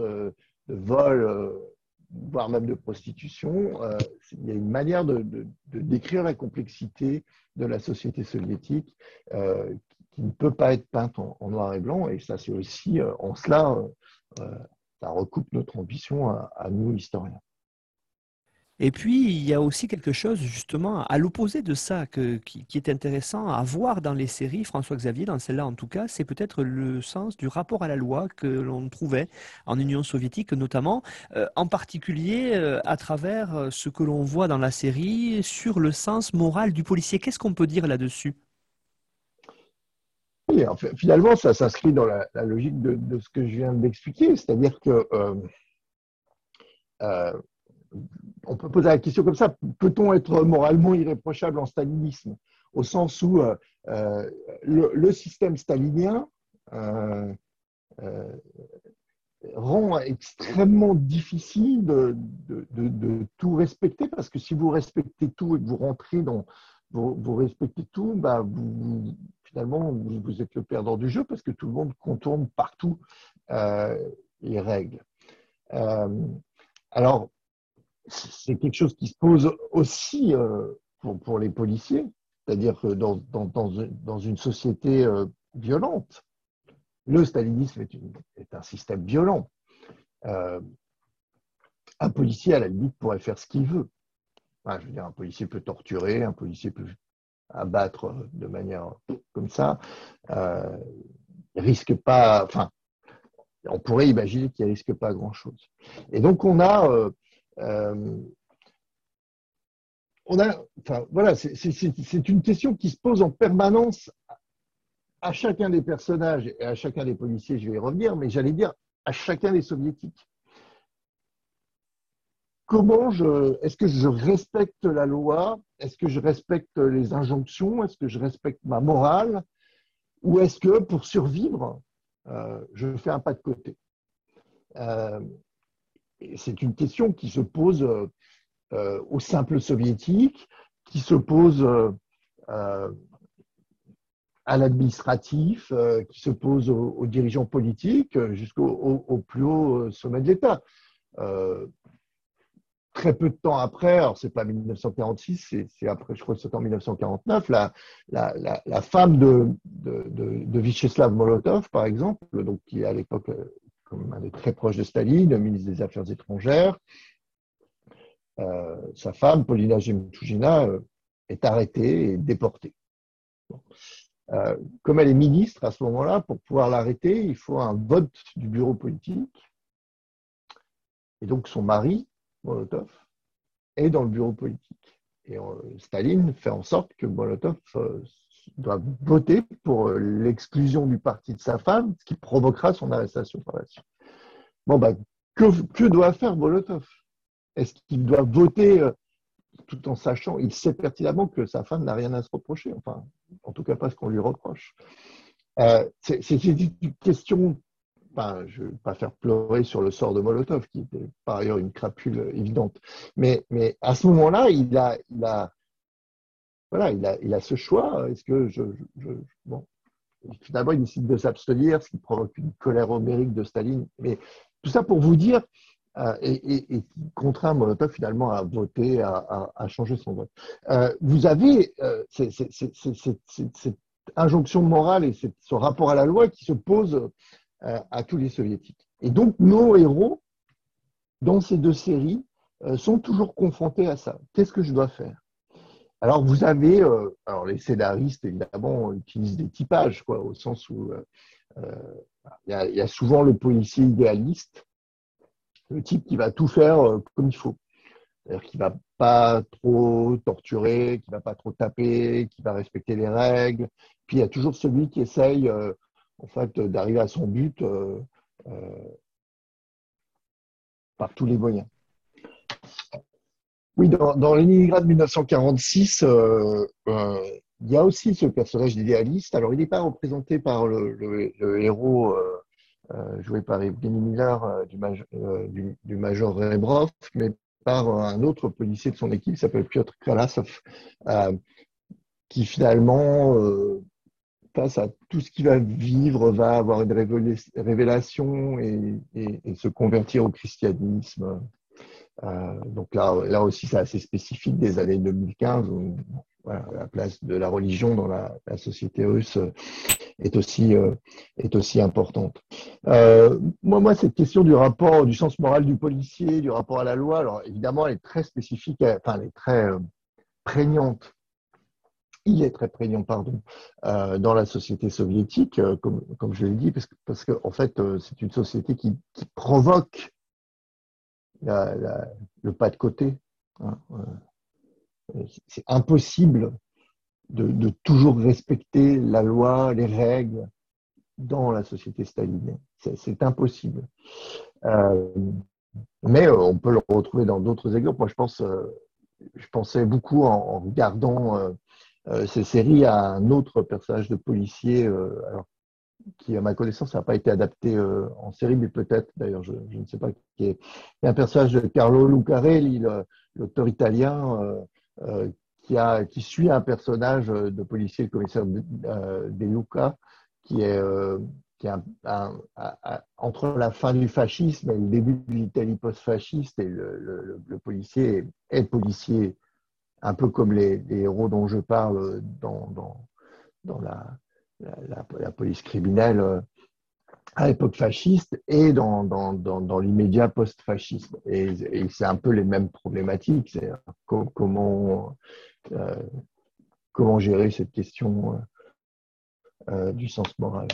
de vol voire même de prostitution, euh, il y a une manière de, décrire la complexité de la société soviétique euh, qui ne peut pas être peinte en, noir et blanc. Et ça, c'est aussi euh, en cela, ça recoupe notre ambition à nous, historiens. Et puis, il y a aussi quelque chose, justement, à l'opposé de ça, qui, est intéressant à voir dans les séries, François-Xavier, dans celle-là en tout cas, c'est peut-être le sens du rapport à la loi que l'on trouvait en Union soviétique, notamment, euh, en particulier euh, à travers euh, ce que l'on voit dans la série sur le sens moral du policier. Qu'est-ce qu'on peut dire là-dessus? Oui, finalement, ça s'inscrit dans la, logique de, ce que je viens d'expliquer, c'est-à-dire que on peut poser la question comme ça, peut-on être moralement irréprochable en stalinisme? Au sens où euh, euh, le, système stalinien euh, rend extrêmement difficile de, tout respecter, parce que si vous respectez tout et que vous rentrez dans... Vous, respectez tout, bah finalement, vous, êtes le perdant du jeu, parce que tout le monde contourne partout les règles. alors, c'est quelque chose qui se pose aussi euh, pour, les policiers, c'est-à-dire que dans, une société euh, violente, le stalinisme est, un système violent. Euh, un policier, à la limite, pourrait faire ce qu'il veut. je veux dire, un policier peut torturer, un policier peut abattre de manière comme ça. risque pas, enfin, on pourrait imaginer qu'il risque pas grand-chose. Et donc, on a on a, enfin, voilà, c'est une question qui se pose en permanence à chacun des personnages et à chacun des policiers, je vais y revenir, mais j'allais dire à chacun des soviétiques. Comment est-ce que je respecte la loi? Est-ce que je respecte les injonctions? Est-ce que je respecte ma morale? Ou est-ce que pour survivre, euh, je fais un pas de côté? Euh, c'est une question qui se pose euh, euh, aux simples soviétiques, qui se pose euh, à l'administratif, qui se pose aux, dirigeants politiques jusqu'au plus haut sommet de l'État. très peu de temps après, alors c'est pas 1946, c'est après, je crois que c'est en 1949, la, femme de, de Vyacheslav Molotov, par exemple, donc qui à l'époque comme un des très proches de Staline, le ministre des Affaires étrangères. Euh, sa femme, Paulina Gemtougina, euh, est arrêtée et déportée. Euh, comme elle est ministre à ce moment-là, pour pouvoir l'arrêter, il faut un vote du bureau politique. Et donc son mari, Molotov, est dans le bureau politique. Et Staline fait en sorte que Molotov doit voter pour euh, l'exclusion du parti de sa femme, ce qui provoquera son arrestation par la suite. Bon, bah, que, doit faire Molotov? Est-ce qu'il doit voter euh, tout en sachant, il sait pertinemment que sa femme n'a rien à se reprocher, enfin, en tout cas pas ce qu'on lui reproche. Euh, c'est une question, je ne vais pas faire pleurer sur le sort de Molotov, qui était par ailleurs une crapule évidente, mais, à ce moment-là, il a voilà, il a, ce choix. Est-ce que finalement, il décide de s'abstenir, ce qui provoque une colère homérique de Staline. Mais tout ça pour vous dire, euh, et, contraint Molotov finalement à voter, à, à, changer son vote. Euh, vous avez euh, cette injonction morale et ce rapport à la loi qui se pose à tous les soviétiques. Et donc nos héros, dans ces deux séries, sont toujours confrontés à ça. Qu'est-ce que je dois faire? Alors, vous avez, euh, alors les scénaristes, évidemment, utilisent des typages, quoi, au sens où euh, euh, il y, a souvent le policier idéaliste, le type qui va tout faire comme il faut. C'est-à-dire qu'il va pas trop torturer, qu'il va pas trop taper, qu'il va respecter les règles. Puis il y a toujours celui qui essaye, en fait, d'arriver à son but par tous les moyens. Oui, dans, dans Leningrad 1946, euh, euh, il y a aussi ce personnage idéaliste. Alors, il n'est pas représenté par le, héros euh, joué par Evgeny Miller du, major Rebrov, mais par un autre policier de son équipe qui s'appelle Piotr Kralasov, qui finalement, face à tout ce qu'il va vivre, va avoir une révélation et se convertir au christianisme. Euh, donc là, là aussi, c'est assez spécifique des années 2015 où la place de la religion dans la, société russe est aussi, euh, est aussi importante. Euh, moi, moi, cette question du rapport, du sens moral du policier, du rapport à la loi, alors évidemment, elle est très spécifique, enfin, elle est très prégnante il est très prégnant, pardon, dans la société soviétique, comme, comme je l'ai dit, parce que, parce que en fait, c'est une société qui, qui provoque le pas de côté. Hein, euh, c'est impossible de, toujours respecter la loi, les règles dans la société stalinienne. C'est impossible. Euh, mais euh, on peut le retrouver dans d'autres exemples. Moi, je pense, je pensais beaucoup en, regardant ces séries à un autre personnage de policier, alors qui, à ma connaissance, n'a pas été adapté euh, en série, mais peut-être, d'ailleurs, je, ne sais pas qui est. Il y a un personnage de Carlo Lucarelli, l'auteur italien, euh, euh, qui, suit un personnage de policier, le commissaire De, Luca, qui est, entre la fin du fascisme et le début de l'Italie post-fasciste, et le, policier est, policier, un peu comme les, héros dont je parle dans la la, police criminelle euh, à l'époque fasciste et dans, dans, dans, l'immédiat post-fascisme. Et, c'est un peu les mêmes problématiques. C'est comment, euh, comment gérer cette question euh, du sens moral.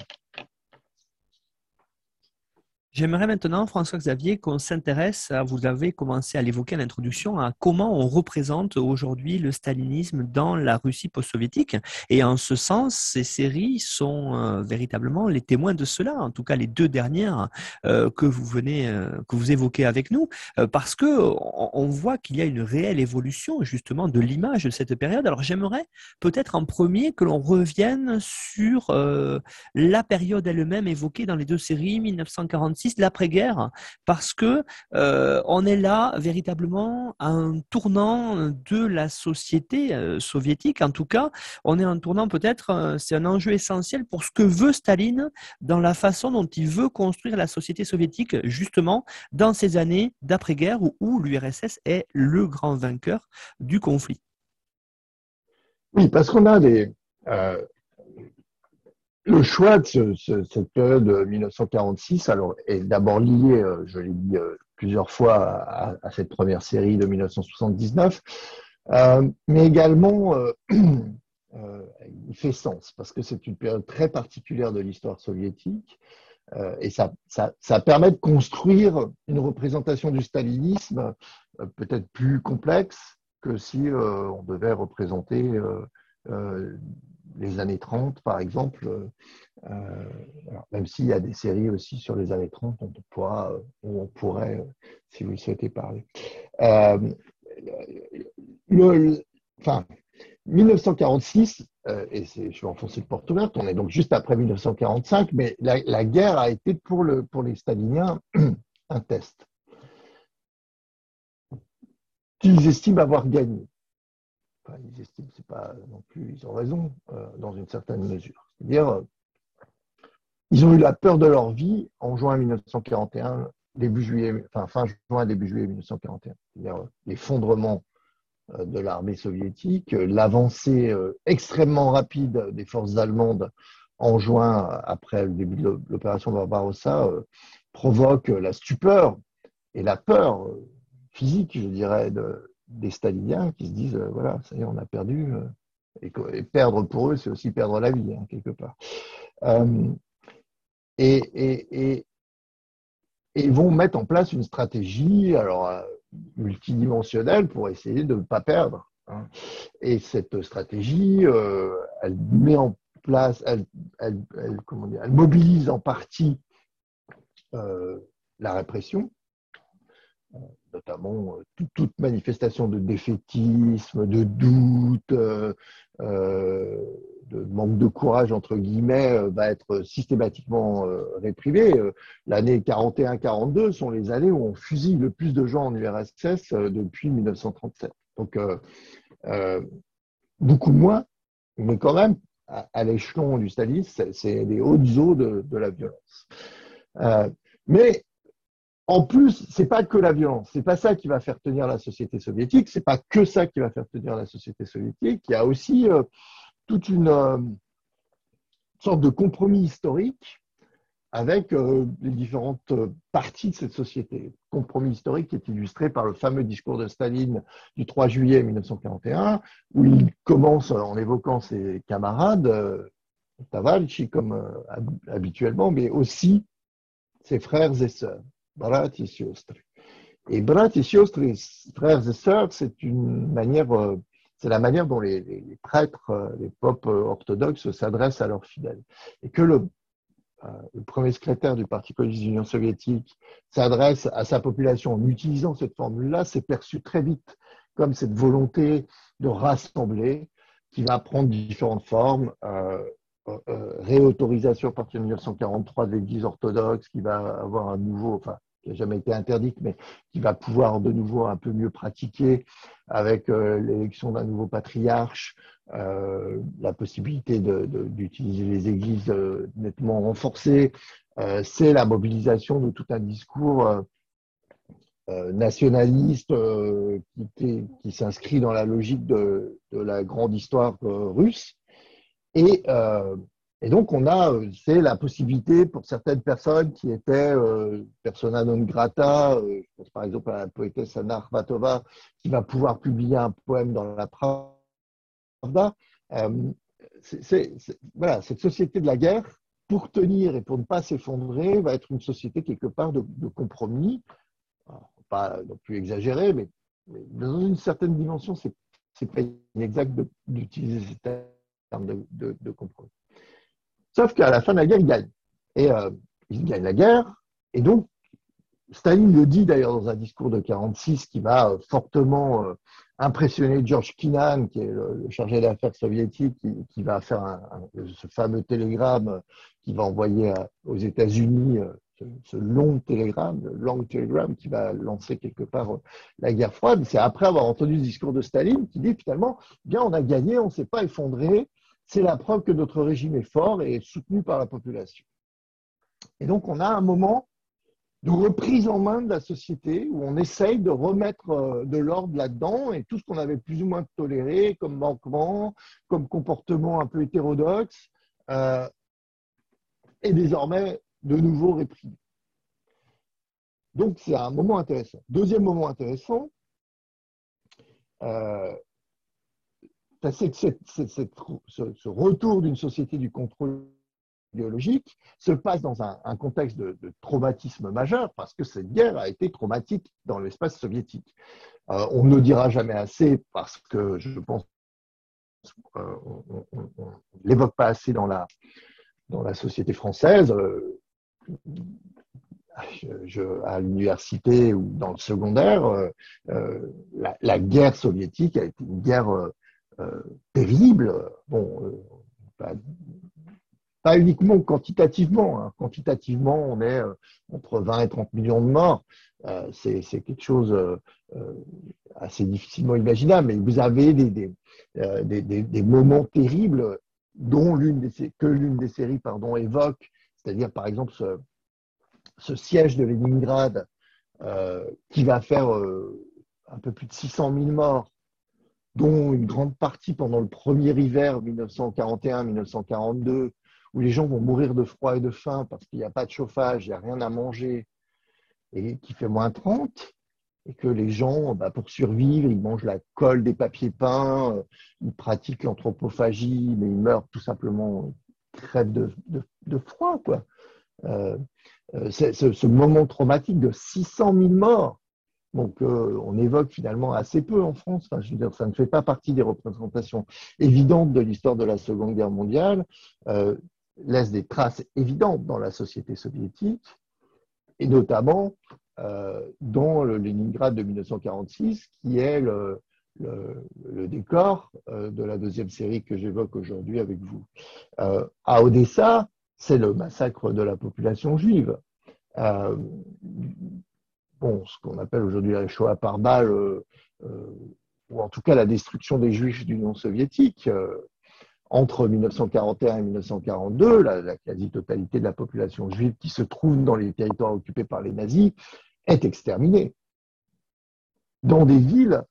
J'aimerais maintenant, François-Xavier, qu'on s'intéresse à, vous avez commencé à l'évoquer à l'introduction, à comment on représente aujourd'hui le stalinisme dans la Russie post-soviétique. Et en ce sens, ces séries sont euh, véritablement les témoins de cela, en tout cas les deux dernières euh, que vous venez, euh, que vous évoquez avec nous, parce que on, voit qu'il y a une réelle évolution justement de l'image de cette période. Alors j'aimerais peut-être en premier que l'on revienne sur la période elle-même évoquée dans les deux séries, 1946 l'après-guerre, parce que euh, on est là véritablement à un tournant de la société euh, soviétique. En tout cas, on est un tournant peut-être, euh, c'est un enjeu essentiel pour ce que veut Staline dans la façon dont il veut construire la société soviétique, justement dans ces années d'après-guerre où, où l'URSS est le grand vainqueur du conflit. Oui, parce qu'on a des, le choix de cette période 1946 alors, est d'abord lié, euh, je l'ai dit euh, plusieurs fois, à, cette première série de 1979, euh, mais également il fait sens parce que c'est une période très particulière de l'histoire soviétique et ça, ça, permet de construire une représentation du stalinisme peut-être plus complexe que si on devait représenter les années 30, par exemple, euh, même s'il y a des séries aussi sur les années 30 on, pourra, on pourrait, si vous le souhaitez, parler. Euh, enfin, 1946, euh, et je vais enfoncer le porte ouverte, on est donc juste après 1945, mais la, guerre a été pour, pour les staliniens un test qu'ils estiment avoir gagné ils estiment c'est pas non plus, ils ont raison euh, dans une certaine mesure. C'est-à-dire, euh, ils ont eu la peur de leur vie en juin 1941, début juillet, enfin fin juin, début juillet 1941. C'est-à-dire euh, l'effondrement de l'armée soviétique, l'avancée extrêmement rapide des forces allemandes en juin, après le début de l'opération Barbarossa, provoque la stupeur et la peur physique, je dirais, de, des staliniens qui se disent euh, voilà, ça y est, on a perdu. Euh, et, perdre pour eux, c'est aussi perdre la vie, hein, quelque part. Euh, et, ils vont mettre en place une stratégie. Alors, multidimensionnelle pour essayer de ne pas perdre. Hein. Et cette stratégie, elle met en place, elle, comment dire, elle mobilise en partie la répression, euh, notamment toute, manifestation de défaitisme, de doute, de manque de courage, entre guillemets, va être systématiquement réprimée. L'année 41-42 sont les années où on fusille le plus de gens en URSS depuis 1937. Donc, beaucoup moins, mais quand même, à, l'échelon du stalinisme, c'est les hautes eaux de, la violence. Euh, mais en plus, c'est pas que la violence, c'est pas ça qui va faire tenir la société soviétique, c'est pas que ça qui va faire tenir la société soviétique. Il y a aussi euh, toute une euh, sorte de compromis historique avec euh, les différentes parties de cette société. Compromis historique qui est illustré par le fameux discours de Staline du 3 juillet 1941, où il commence en évoquant ses camarades, Tavalchi comme habituellement, mais aussi ses frères et sœurs, brat et siostry, frères et sœurs, c'est une manière, c'est la manière dont les, prêtres, les popes orthodoxes s'adressent à leurs fidèles. Et que le euh, premier secrétaire du Parti communiste de l'Union soviétique s'adresse à sa population en utilisant cette formule-là, c'est perçu très vite comme cette volonté de rassembler qui va prendre différentes formes. Euh, euh, réautorisation à partir de 1943 de l'Église orthodoxe qui va avoir un nouveau, enfin, qui n'a jamais été interdite, mais qui va pouvoir de nouveau un peu mieux pratiquer avec l'élection d'un nouveau patriarche, euh, la possibilité d'utiliser les églises euh, nettement renforcées, euh, c'est la mobilisation de tout un discours nationaliste qui, qui s'inscrit dans la logique de, la grande histoire russe. Et, et, donc, on a, c'est la possibilité pour certaines personnes qui étaient persona non grata, je pense par exemple à la poétesse Anna Arbatova, qui va pouvoir publier un poème dans la presse euh, voilà, cette société de la guerre, pour tenir et pour ne pas s'effondrer, va être une société quelque part de, compromis. pas non plus exagéré, mais, dans une certaine dimension, c'est, c'est pas inexact d'utiliser ces termes de, compromis. Sauf qu'à la fin de la guerre, il gagne. Et euh, il gagne la guerre, et donc Staline le dit d'ailleurs dans un discours de 46 qui va euh, fortement euh, impressionner George Kennan, qui est le, chargé d'affaires soviétique, qui, va faire ce fameux télégramme qu'il va envoyer aux États-Unis, euh, ce, long télégramme, le long télégramme qui va lancer quelque part la guerre froide. C'est après avoir entendu ce discours de Staline qui dit finalement, bien on a gagné, on ne s'est pas effondré, c'est la preuve que notre régime est fort et est soutenu par la population. Et donc on a un moment de reprise en main de la société où on essaye de remettre euh, de l'ordre là-dedans et tout ce qu'on avait plus ou moins toléré comme manquement, comme comportement un peu hétérodoxe, euh, est désormais de nouveau réprimé. Donc c'est un moment intéressant. Deuxième moment intéressant, euh, c'est que ce retour d'une société du contrôle biologique se passe dans un, contexte de, traumatisme majeur parce que cette guerre a été traumatique dans l'espace soviétique. Euh, on ne dira jamais assez parce que je pense euh, on ne l'évoque pas assez dans la, dans la société française. Euh, à l'université ou dans le secondaire, la, la, guerre soviétique a été une guerre terrible. Bon, pas uniquement quantitativement. Hein. Quantitativement, on est euh, entre 20 et 30 millions de morts. Euh, c'est quelque chose euh, assez difficilement imaginable, mais vous avez des, moments terribles que l'une des séries évoque, c'est-à-dire par exemple ce, ce, siège de Leningrad qui va faire un peu plus de 600 000 morts, dont une grande partie pendant le premier hiver 1941-1942, où les gens vont mourir de froid et de faim parce qu'il n'y a pas de chauffage, il n'y a rien à manger, et qui fait moins 30, et que les gens, bah, pour survivre, ils mangent la colle des papiers peints, euh, ils pratiquent l'anthropophagie, mais ils meurent tout simplement, crèvent de, de, froid. Quoi. Euh, euh ce, moment traumatique de 600 000 morts, donc on évoque finalement assez peu en France. Enfin, ça ne fait pas partie des représentations évidentes de l'histoire de la Seconde Guerre mondiale, laisse des traces évidentes dans la société soviétique, et notamment dans le Leningrad de 1946, qui est le, décor euh, de la deuxième série que j'évoque aujourd'hui avec vous. Euh, à Odessa, c'est le massacre de la population juive. Euh, ce qu'on appelle aujourd'hui la Shoah par balle, ou en tout cas la destruction des juifs d'Union soviétique. entre 1941 et 1942, la, la quasi-totalité de la population juive qui se trouve dans les territoires occupés par les nazis est exterminée. Dans des villes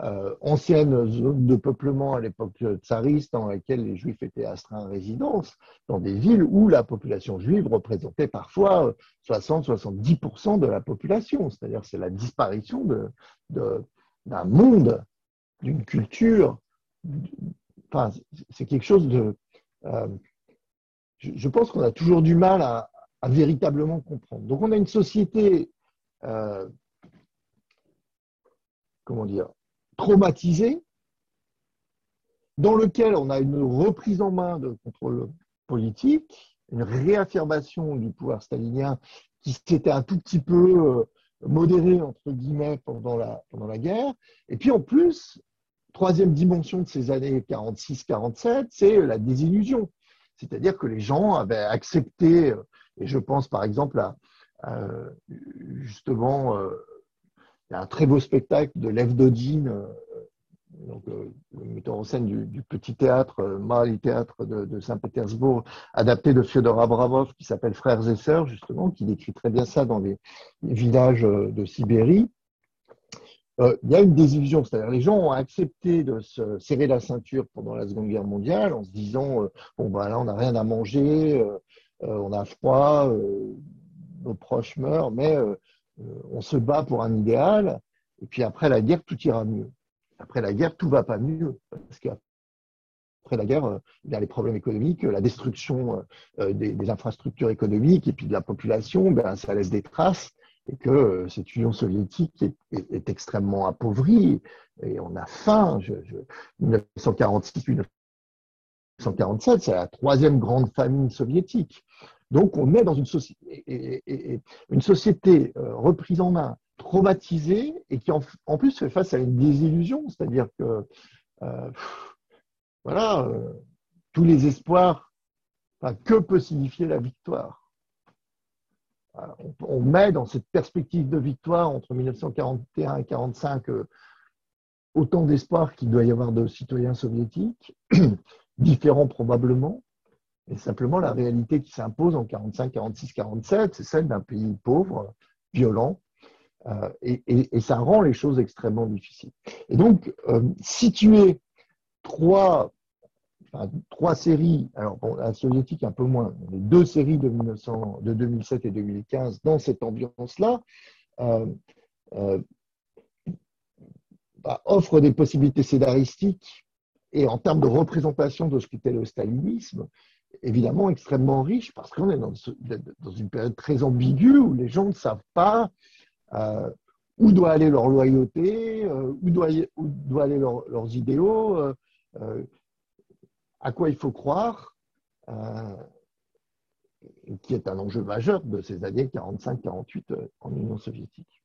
euh, ancienne zone de peuplement à l'époque tsariste dans laquelle les juifs étaient astreints à résidence, dans des villes où la population juive représentait parfois 60-70% de la population. C'est-à-dire c'est la disparition d'un monde, d'une culture. Enfin, c'est quelque chose de... Euh, je, pense qu'on a toujours du mal à, véritablement comprendre. Donc on a une société... Euh, comment dire, traumatisé, dans lequel on a une reprise en main de contrôle politique, une réaffirmation du pouvoir stalinien qui s'était un tout petit peu euh, modéré, entre guillemets, pendant la, pendant la guerre. Et puis en plus, troisième dimension de ces années 46-47, c'est la désillusion. C'est-à-dire que les gens avaient accepté, euh, et je pense par exemple à, justement euh, il y a un très beau spectacle de Lev Dodin, euh, donc, euh, le metteur en scène du, petit théâtre, euh, Mali Théâtre de, Saint-Pétersbourg, adapté de Fyodor Abramov, qui s'appelle Frères et Sœurs, justement, qui décrit très bien ça dans les, villages de Sibérie. il y a une désillusion, c'est-à-dire les gens ont accepté de se serrer la ceinture pendant la Seconde Guerre mondiale en se disant bon ben là on n'a rien à manger, on a froid, nos proches meurent, mais on se bat pour un idéal, et puis après la guerre, tout ira mieux. Après la guerre, tout va pas mieux, parce qu'après la guerre, euh, il y a les problèmes économiques, la destruction euh, des, infrastructures économiques et puis de la population, ben, ça laisse des traces et que cette Union soviétique est, extrêmement appauvrie et on a faim. 1946-1947, c'est la troisième grande famine soviétique. Donc on est dans une société, euh, reprise en main, traumatisée, et qui en, plus fait face à une désillusion, c'est-à-dire que euh, voilà, euh, tous les espoirs, que peut signifier la victoire? On, met dans cette perspective de victoire entre 1941 et 1945 autant d'espoirs qu'il doit y avoir de citoyens soviétiques, différents probablement, et simplement, la réalité qui s'impose en 45, 46, 47, c'est celle d'un pays pauvre, violent, euh, et, ça rend les choses extrêmement difficiles. Et donc, euh, situer trois, trois séries, alors la soviétique un peu moins, les deux séries de, 1900, de 2007 et 2015 dans cette ambiance-là, euh, bah, offre des possibilités scénaristiques et en termes de représentation de ce qu'était le stalinisme, évidemment extrêmement riche parce qu'on est dans, une période très ambiguë où les gens ne savent pas euh, où doit aller leur loyauté, euh, où, doit, aller leurs idéaux, euh, à quoi il faut croire, qui est un enjeu majeur de ces années 45-48 en Union soviétique.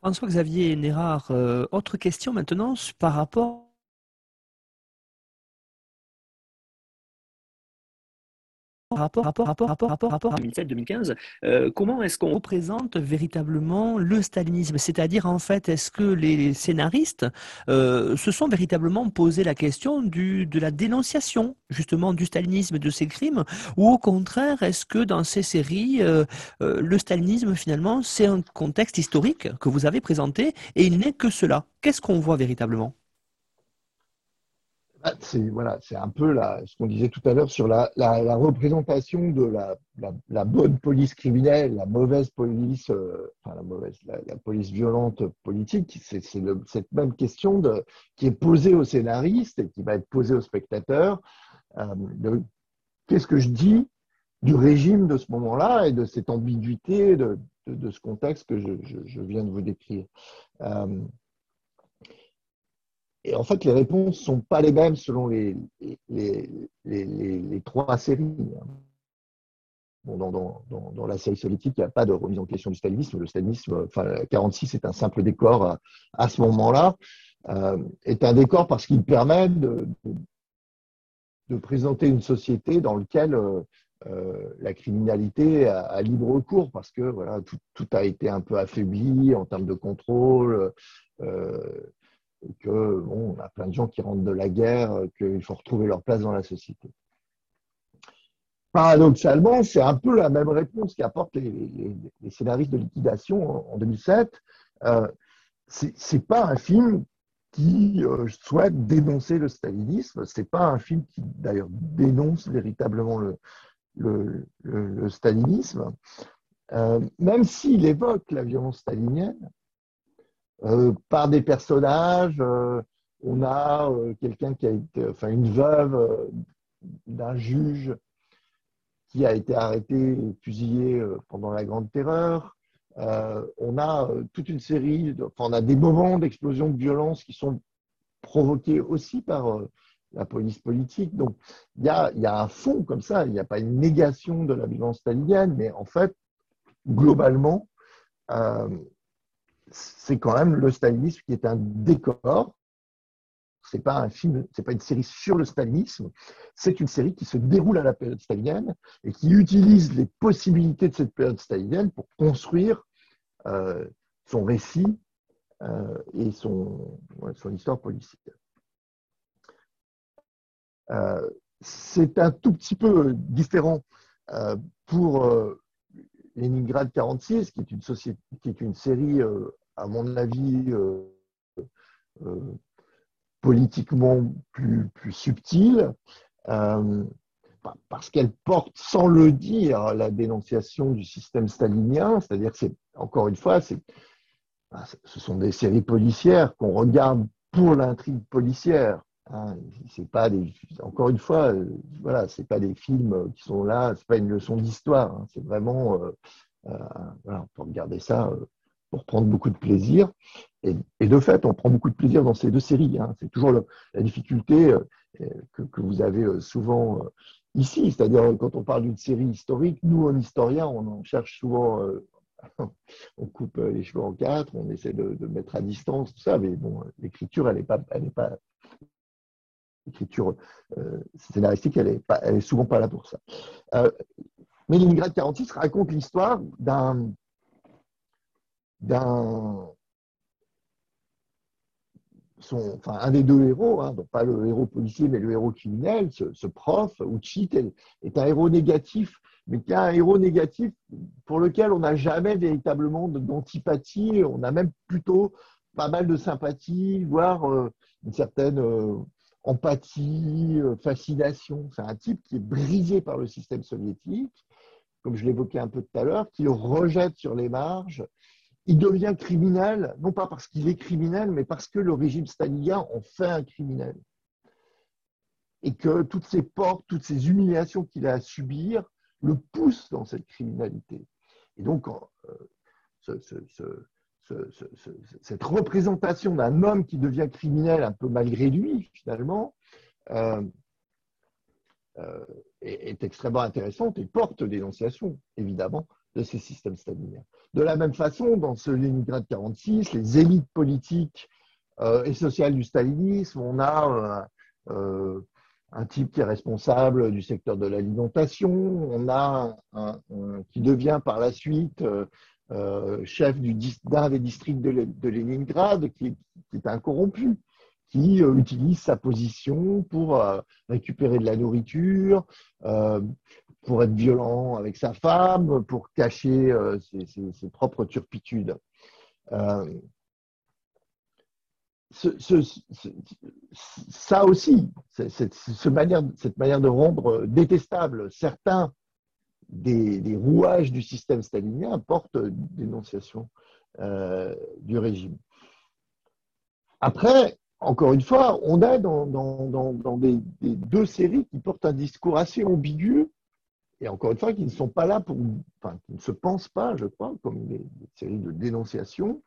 François-Xavier Nérard, autre question maintenant par rapport rapport, rapport, rapport, rapport, rapport, rapport à 2007-2015, euh, comment est-ce qu'on représente véritablement le stalinisme? C'est-à-dire, en fait, est-ce que les scénaristes euh, se sont véritablement posé la question de la dénonciation, justement, du stalinisme, de ses crimes? Ou au contraire, est-ce que dans ces séries, euh, le stalinisme, finalement, c'est un contexte historique que vous avez présenté et il n'est que cela? Qu'est-ce qu'on voit véritablement? C'est voilà, c'est un peu ce qu'on disait tout à l'heure sur la, représentation de la, bonne police criminelle, la mauvaise police, euh, enfin la mauvaise, la, police violente politique. C'est cette même question qui est posée au scénariste et qui va être posée au spectateur. Euh, qu'est-ce que je dis du régime de ce moment-là et de cette ambiguïté de, de, ce contexte que je, viens de vous décrire. Euh, et en fait, les réponses ne sont pas les mêmes selon les, trois séries. Bon, dans, la série soviétique, il n'y a pas de remise en question du stalinisme. Le stalinisme, enfin, 46 est un simple décor à, ce moment-là. Euh, est un décor parce qu'il permet de, présenter une société dans laquelle euh, euh, la criminalité a, libre cours parce que tout, a été un peu affaibli en termes de contrôle, euh, que bon, on a plein de gens qui rentrent de la guerre, qu'il faut retrouver leur place dans la société. Paradoxalement, c'est un peu la même réponse qu'apportent les, scénaristes de liquidation en, 2007. Euh, c'est pas un film qui euh, souhaite dénoncer le stalinisme. C'est pas un film qui, d'ailleurs, dénonce véritablement le, stalinisme, euh, même s'il évoque la violence stalinienne, euh, par des personnages, euh, on a quelqu'un qui a été, enfin une veuve d'un juge qui a été arrêté et fusillé pendant la Grande Terreur. on a toute une série, enfin, on a des moments d'explosion de violence qui sont provoqués aussi par la police politique. Donc, il y a, un fond comme ça, il n'y a pas une négation de la violence stalinienne, mais en fait, globalement, euh, c'est quand même le stalinisme qui est un décor. C'est pas un film, c'est pas une série sur le stalinisme, c'est une série qui se déroule à la période stalinienne et qui utilise les possibilités de cette période stalinienne pour construire euh, son récit euh, et son, histoire policière. Euh, c'est un tout petit peu différent pour Leningrad 46, qui est une, société, qui est une série, à mon avis, politiquement plus, plus subtile, parce qu'elle porte, sans le dire, la dénonciation du système stalinien, c'est-à-dire que encore une fois, bah, ce sont des séries policières qu'on regarde pour l'intrigue policière. Hein, c'est pas encore une fois, euh, voilà, c'est pas des films qui sont là, c'est pas une leçon d'histoire. Hein, c'est vraiment, euh, euh, on regarder ça pour prendre beaucoup de plaisir. Et, de fait, on prend beaucoup de plaisir dans ces deux séries. Hein. c'est toujours la difficulté que, que, vous avez souvent ici, c'est-à-dire quand on parle d'une série historique, nous, en historien, on en cherche souvent on coupe les cheveux en quatre, on essaie de, mettre à distance tout ça, mais bon, l'écriture, elle n'est pas, l'écriture euh, scénaristique, elle est, souvent pas là pour ça. Euh, Leningrad 46 raconte l'histoire d'un d'un enfin, un des deux héros, hein, donc pas le héros policier, mais le héros criminel, ce, prof, Uchit, est, est, un héros négatif, mais qui est un héros négatif pour lequel on n'a jamais véritablement d'antipathie, on a même plutôt pas mal de sympathie, voire euh, une certaine empathie, euh, fascination. C'est un type qui est brisé par le système soviétique, comme je l'évoquais un peu tout à l'heure, qui le rejette sur les marges. Il devient criminel, non pas parce qu'il est criminel, mais parce que le régime stalinien en fait un criminel. Et que toutes ces portes, toutes ces humiliations qu'il a à subir le poussent dans cette criminalité. Et donc, euh, ce, cette représentation d'un homme qui devient criminel un peu malgré lui, finalement, euh, euh, est, extrêmement intéressante et porte dénonciation, évidemment, de ces systèmes staliniens. De la même façon, dans ce Leningrad 46, les élites politiques euh, et sociales du stalinisme, on a un type qui est responsable du secteur de l'alimentation, on a un, qui devient par la suite euh, chef d'un des districts de, Leningrad, qui, est un corrompu, qui euh, utilise sa position pour euh, récupérer de la nourriture, pour être violent avec sa femme, pour cacher ses, propres turpitudes. ça aussi, cette manière de rendre détestable certains des, rouages du système stalinien portent dénonciation euh, du régime. Après, encore une fois, on est dans, deux séries qui portent un discours assez ambigu et encore une fois, qui ne sont pas là pour, enfin, qui ne se pensent pas, je crois, comme des, séries de dénonciation,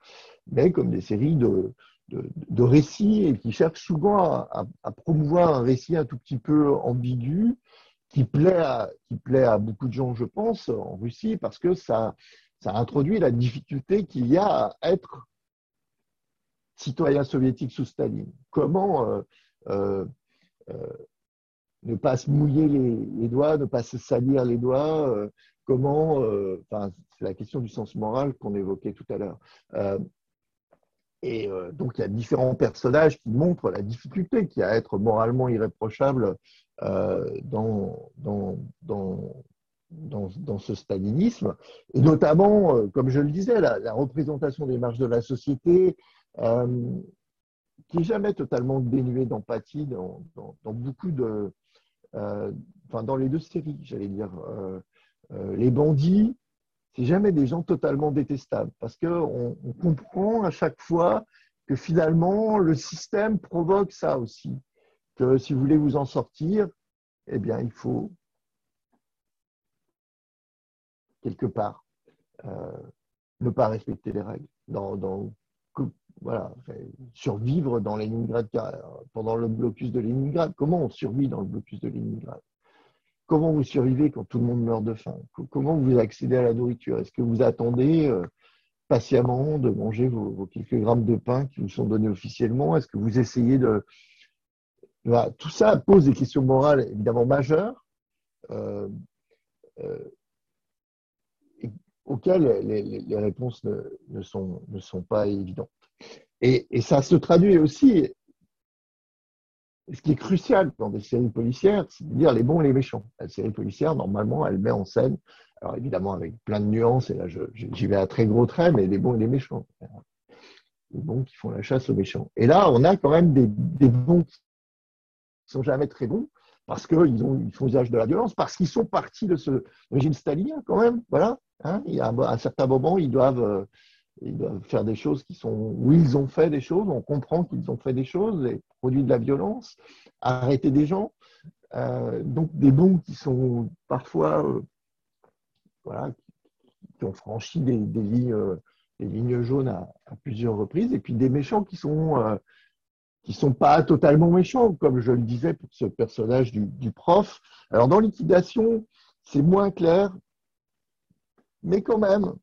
mais comme des séries de, de, récits et qui cherchent souvent à, promouvoir un récit un tout petit peu ambigu, qui plaît, à, qui plaît à beaucoup de gens, je pense, en Russie, parce que ça, ça introduit la difficulté qu'il y a à être citoyen soviétique sous Staline. Comment euh, euh, euh, ne pas se mouiller les, doigts, ne pas se salir les doigts, euh, comment, euh, c'est la question du sens moral qu'on évoquait tout à l'heure. Euh, et donc, il y a différents personnages qui montrent la difficulté qu'il y a à être moralement irréprochable dans, dans, dans, dans, ce stalinisme, et notamment, comme je le disais, la, représentation des marges de la société, qui n'est jamais totalement dénuée d'empathie dans, beaucoup de, enfin dans les deux séries, j'allais dire, euh, euh, les bandits, c'est jamais des gens totalement détestables parce qu'on on comprend à chaque fois que finalement le système provoque ça aussi. Que si vous voulez vous en sortir, eh bien il faut quelque part ne pas respecter les règles. Voilà, survivre dans Leningrad pendant le blocus de Leningrad. Comment on survit dans le blocus de Leningrad Comment vous survivez quand tout le monde meurt de faim? Comment vous accédez à la nourriture? Est-ce que vous attendez euh, patiemment de manger vos, quelques grammes de pain qui vous sont donnés officiellement? Est-ce que vous essayez de... tout ça pose des questions morales évidemment majeures. Euh, euh, auxquelles les, réponses ne sont pas évidentes. Et, ça se traduit aussi, ce qui est crucial dans des séries policières, c'est de dire les bons et les méchants. La série policière, normalement, elle met en scène, alors évidemment avec plein de nuances, et là j'y vais à très gros traits, mais les bons et les méchants. Les bons qui font la chasse aux méchants. Et là, on a quand même des, bons qui sont jamais très bons, parce qu'ils ils font usage de la violence, parce qu'ils sont partis de ce régime stalinien quand même. Voilà. Hein. il y a un certain moment, ils doivent euh, ils doivent faire des choses qui sont où ils ont fait des choses, on comprend qu'ils ont fait des choses et produit de la violence, arrêter des gens. Euh, donc des bons qui sont parfois euh, voilà, qui ont franchi des, lignes, euh, des lignes jaunes à, plusieurs reprises, et puis des méchants qui sont qui sont pas totalement méchants, comme je le disais pour ce personnage du, du prof. Alors dans Liquidation, c'est moins clair, mais quand même,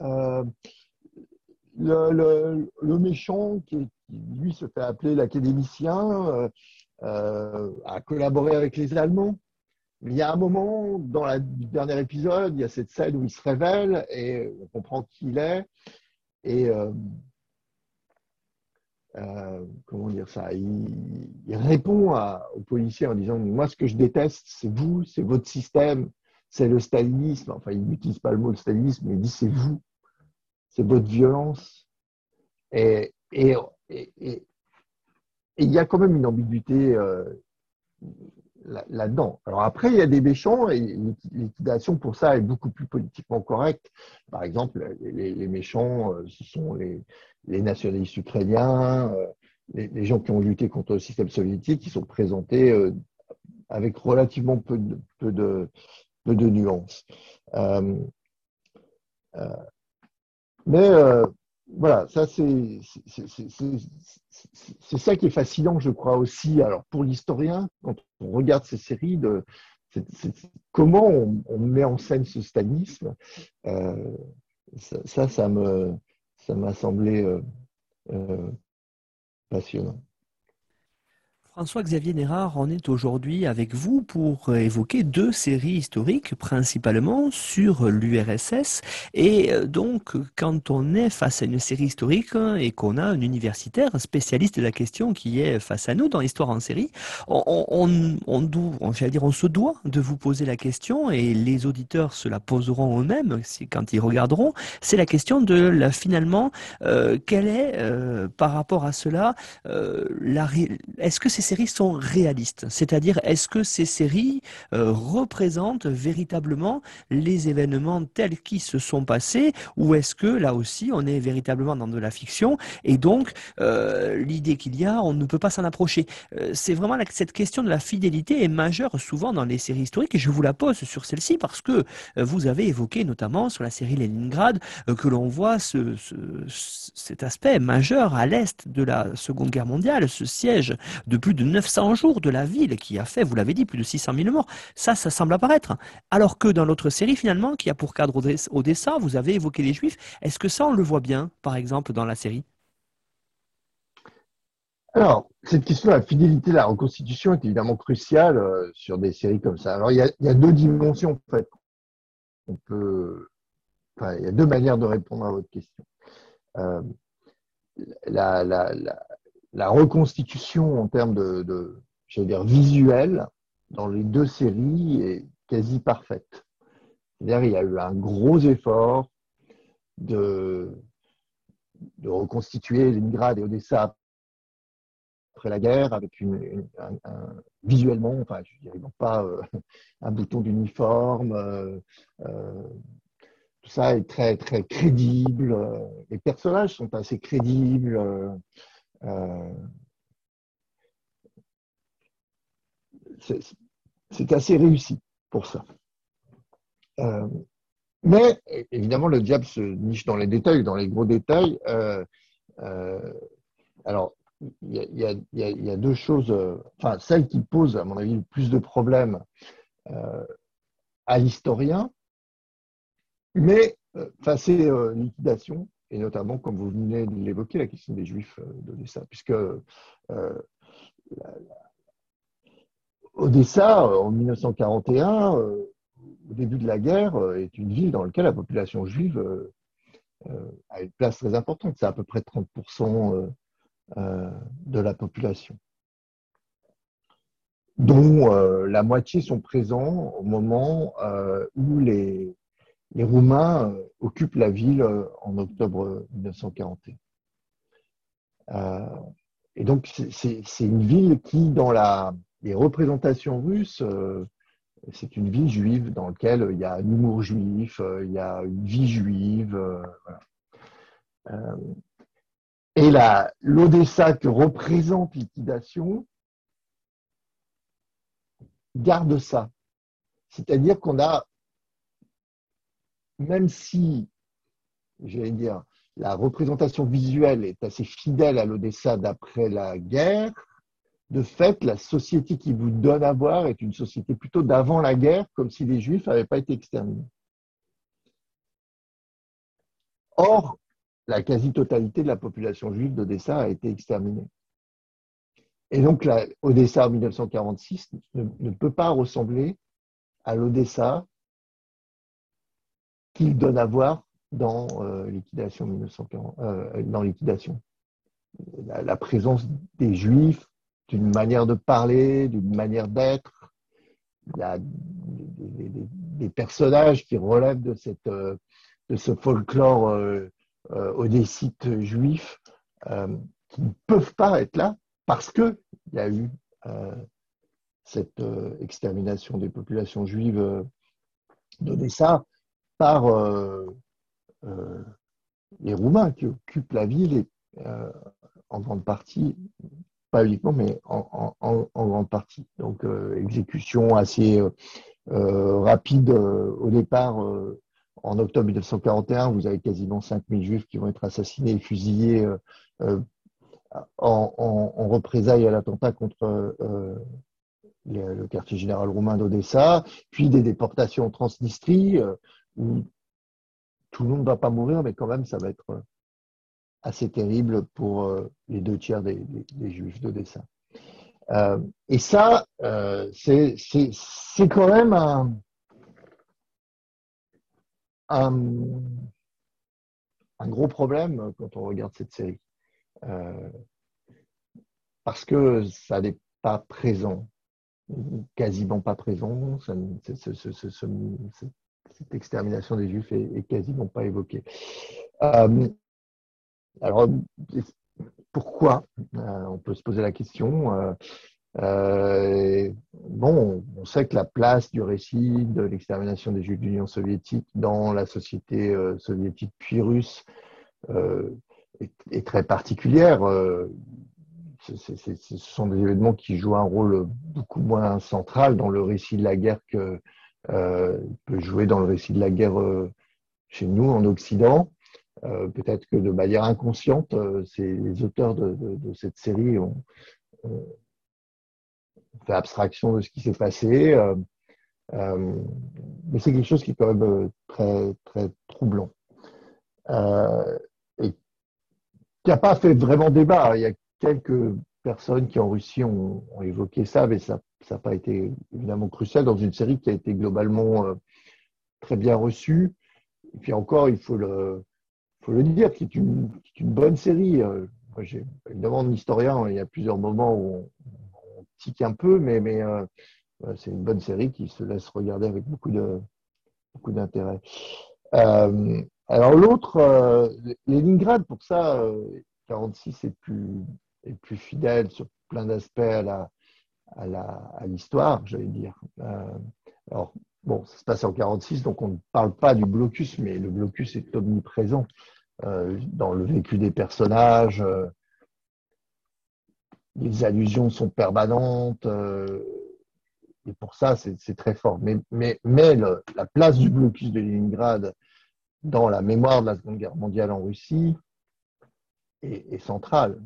euh, le, méchant, qui, lui se fait appeler l'académicien, euh, euh, a collaboré avec les Allemands. Il y a un moment, dans le dernier épisode, il y a cette scène où il se révèle et on comprend qui il est. Et comment dire ça il, répond aux policiers en disant Moi, ce que je déteste, c'est vous, c'est votre système, c'est le stalinisme. Enfin, il n'utilise pas le mot stalinisme, mais il dit C'est vous c'est votre violence. Et, il y a quand même une ambiguïté euh, là-dedans. Alors après, il y a des méchants et liquidation pour ça est beaucoup plus politiquement correcte. Par exemple, les, méchants, euh, ce sont les, nationalistes ukrainiens, euh, les, gens qui ont lutté contre le système soviétique, qui sont présentés avec relativement de, de, peu de nuances. Mais euh, voilà, ça c'est ça qui est fascinant, je crois aussi. Alors pour l'historien, quand on regarde ces séries, de, comment on, met en scène ce stanisme, euh, ça, ça, me ça m'a semblé euh, passionnant. François-Xavier Nérard, on est aujourd'hui avec vous pour évoquer deux séries historiques, principalement sur l'URSS. Et euh, donc, quand on est face à une série historique et qu'on a un universitaire spécialiste de la question qui est face à nous dans l'histoire en série, on, dire, on se doit de vous poser la question, et les auditeurs se la poseront eux-mêmes quand ils regarderont, c'est la question de la, finalement, euh, quelle est, euh, par rapport à cela, la, est-ce que c'est séries sont réalistes. C'est-à-dire, est-ce que ces séries euh, représentent véritablement les événements tels qu'ils se sont passés ou est-ce que là aussi on est véritablement dans de la fiction et donc euh, l'idée qu'il y a, on ne peut pas s'en approcher? Euh, C'est vraiment cette question de la fidélité est majeure souvent dans les séries historiques et je vous la pose sur celle-ci parce que vous avez évoqué notamment sur la série Leningrad que l'on voit ce, cet aspect majeur à l'est de la Seconde Guerre mondiale, ce siège de plus de 900 jours de la ville qui a fait, vous l'avez dit, plus de 600 000 morts. Ça, ça semble apparaître. Alors que dans l'autre série, finalement, qui a pour cadre Odessa, vous avez évoqué les Juifs. Est-ce que ça, on le voit bien, par exemple, dans la série? Alors, cette question de la fidélité de la reconstitution est évidemment cruciale euh, sur des séries comme ça. Alors, il y a, deux dimensions, en fait. On peut, il y a deux manières de répondre à votre question. Euh, la, reconstitution en termes de, de dire, visuel dans les deux séries est quasi parfaite. C'est-à-dire il y a eu un gros effort de, de reconstituer Leningrad et Odessa après la guerre, avec visuellement, enfin, je dirais pas euh, un bouton d'uniforme, euh, euh, tout ça est très très crédible. Les personnages sont assez crédibles. C'est assez réussi pour ça. mais évidemment, le diable se niche dans les détails, dans les gros détails. alors, il y, a, deux choses, enfin, celle qui pose, à mon avis, le plus de problèmes à l'historien, mais euh, face à euh, liquidation, et notamment, comme vous venez de l'évoquer, la question des Juifs euh, d'Odessa, puisque Odessa, en 1941, au début de la guerre, est une ville dans laquelle la population juive a une place très importante. C'est à peu près 30% de la population, dont la moitié sont présents au moment où les, les Roumains euh, occupent la ville euh, en octobre 1941. Euh, et donc, c'est une ville qui, dans les représentations russes, c'est une ville juive dans laquelle il y a un humour juif, il y a une vie juive. et l'Odessa que représente liquidation garde ça. C'est-à-dire qu'on a même si, j'allais dire, la représentation visuelle est assez fidèle à l'Odessa d'après la guerre, de fait, la société qui vous donne à voir est une société plutôt d'avant la guerre, comme si les Juifs n'avaient pas été exterminés. Or, la quasi-totalité de la population juive d'Odessa a été exterminée. Et donc, l'Odessa en 1946 ne peut pas ressembler à l'Odessa qu'il donne à voir dans euh, liquidation 1940, euh, dans liquidation. La, présence des Juifs, d'une manière de parler, d'une manière d'être, des, personnages qui relèvent de euh, de ce folklore euh, odessite juif qui ne peuvent pas être là parce que il y a eu cette extermination des populations juives d'Odessa par euh, euh, les Roumains qui occupent la ville euh, en grande partie, pas uniquement, mais en, grande partie. Donc, exécution assez rapide au départ. en octobre 1941, vous avez quasiment 5000 juifs qui vont être assassinés et fusillés en, représailles à l'attentat contre le quartier général roumain d'Odessa, puis des déportations en Transnistrie, où tout le monde ne va pas mourir, mais quand même, ça va être euh, assez terrible pour euh, les deux tiers des, juifs de dessin. Euh, et ça, c'est quand même un, gros problème quand on regarde cette série. parce que ça n'est pas présent, quasiment pas présent. Cette extermination des Juifs est, quasiment pas évoquée. Euh, alors, pourquoi euh, On peut se poser la question. Euh, bon, on sait que la place du récit de l'extermination des Juifs de l'Union soviétique dans la société soviétique puis russe est, très particulière. ce sont des événements qui jouent un rôle beaucoup moins central dans le récit de la guerre que peut jouer dans le récit de la guerre chez nous en Occident. Euh, peut-être que de manière inconsciente, euh, les auteurs de, cette série ont, fait abstraction de ce qui s'est passé. Euh, mais c'est quelque chose qui est quand même très, très troublant. et qui n'a pas fait vraiment débat. Il y a quelques personnes qui en Russie ont, évoqué ça, mais ça n'a pas été évidemment crucial dans une série qui a été globalement très bien reçue. Et puis encore, il faut le, dire, qui est une, bonne série. Euh, évidemment un historien, il y a plusieurs moments où on, tique un peu, mais, euh, c'est une bonne série qui se laisse regarder avec beaucoup beaucoup d'intérêt. Euh, alors l'autre, Leningrad, pour ça, 46 est plus, est plus fidèle sur plein d'aspects à la, à l'histoire, j'allais dire. alors, Bon, ça se passe en 46, donc on ne parle pas du blocus, mais le blocus est omniprésent euh, dans le vécu des personnages. Euh, les allusions sont permanentes. Euh, et pour ça, c'est très fort. Mais, mais, mais la place du blocus de Leningrad dans la mémoire de la Seconde Guerre mondiale en Russie est, centrale.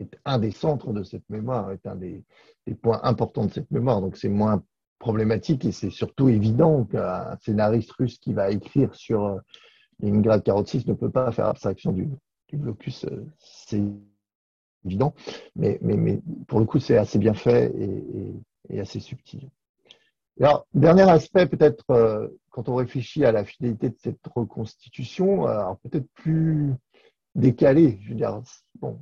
Est un des centres de cette mémoire, est un des, points importants de cette mémoire. Donc c'est moins problématique et c'est surtout évident qu'un scénariste russe qui va écrire sur euh, Leningrad 46 ne peut pas faire abstraction du, blocus, euh, c'est évident, mais, mais, mais, pour le coup c'est assez bien fait et, assez subtil. alors, dernier aspect peut-être euh, quand on réfléchit à la fidélité de cette reconstitution, peut-être plus décalé, je veux dire, bon,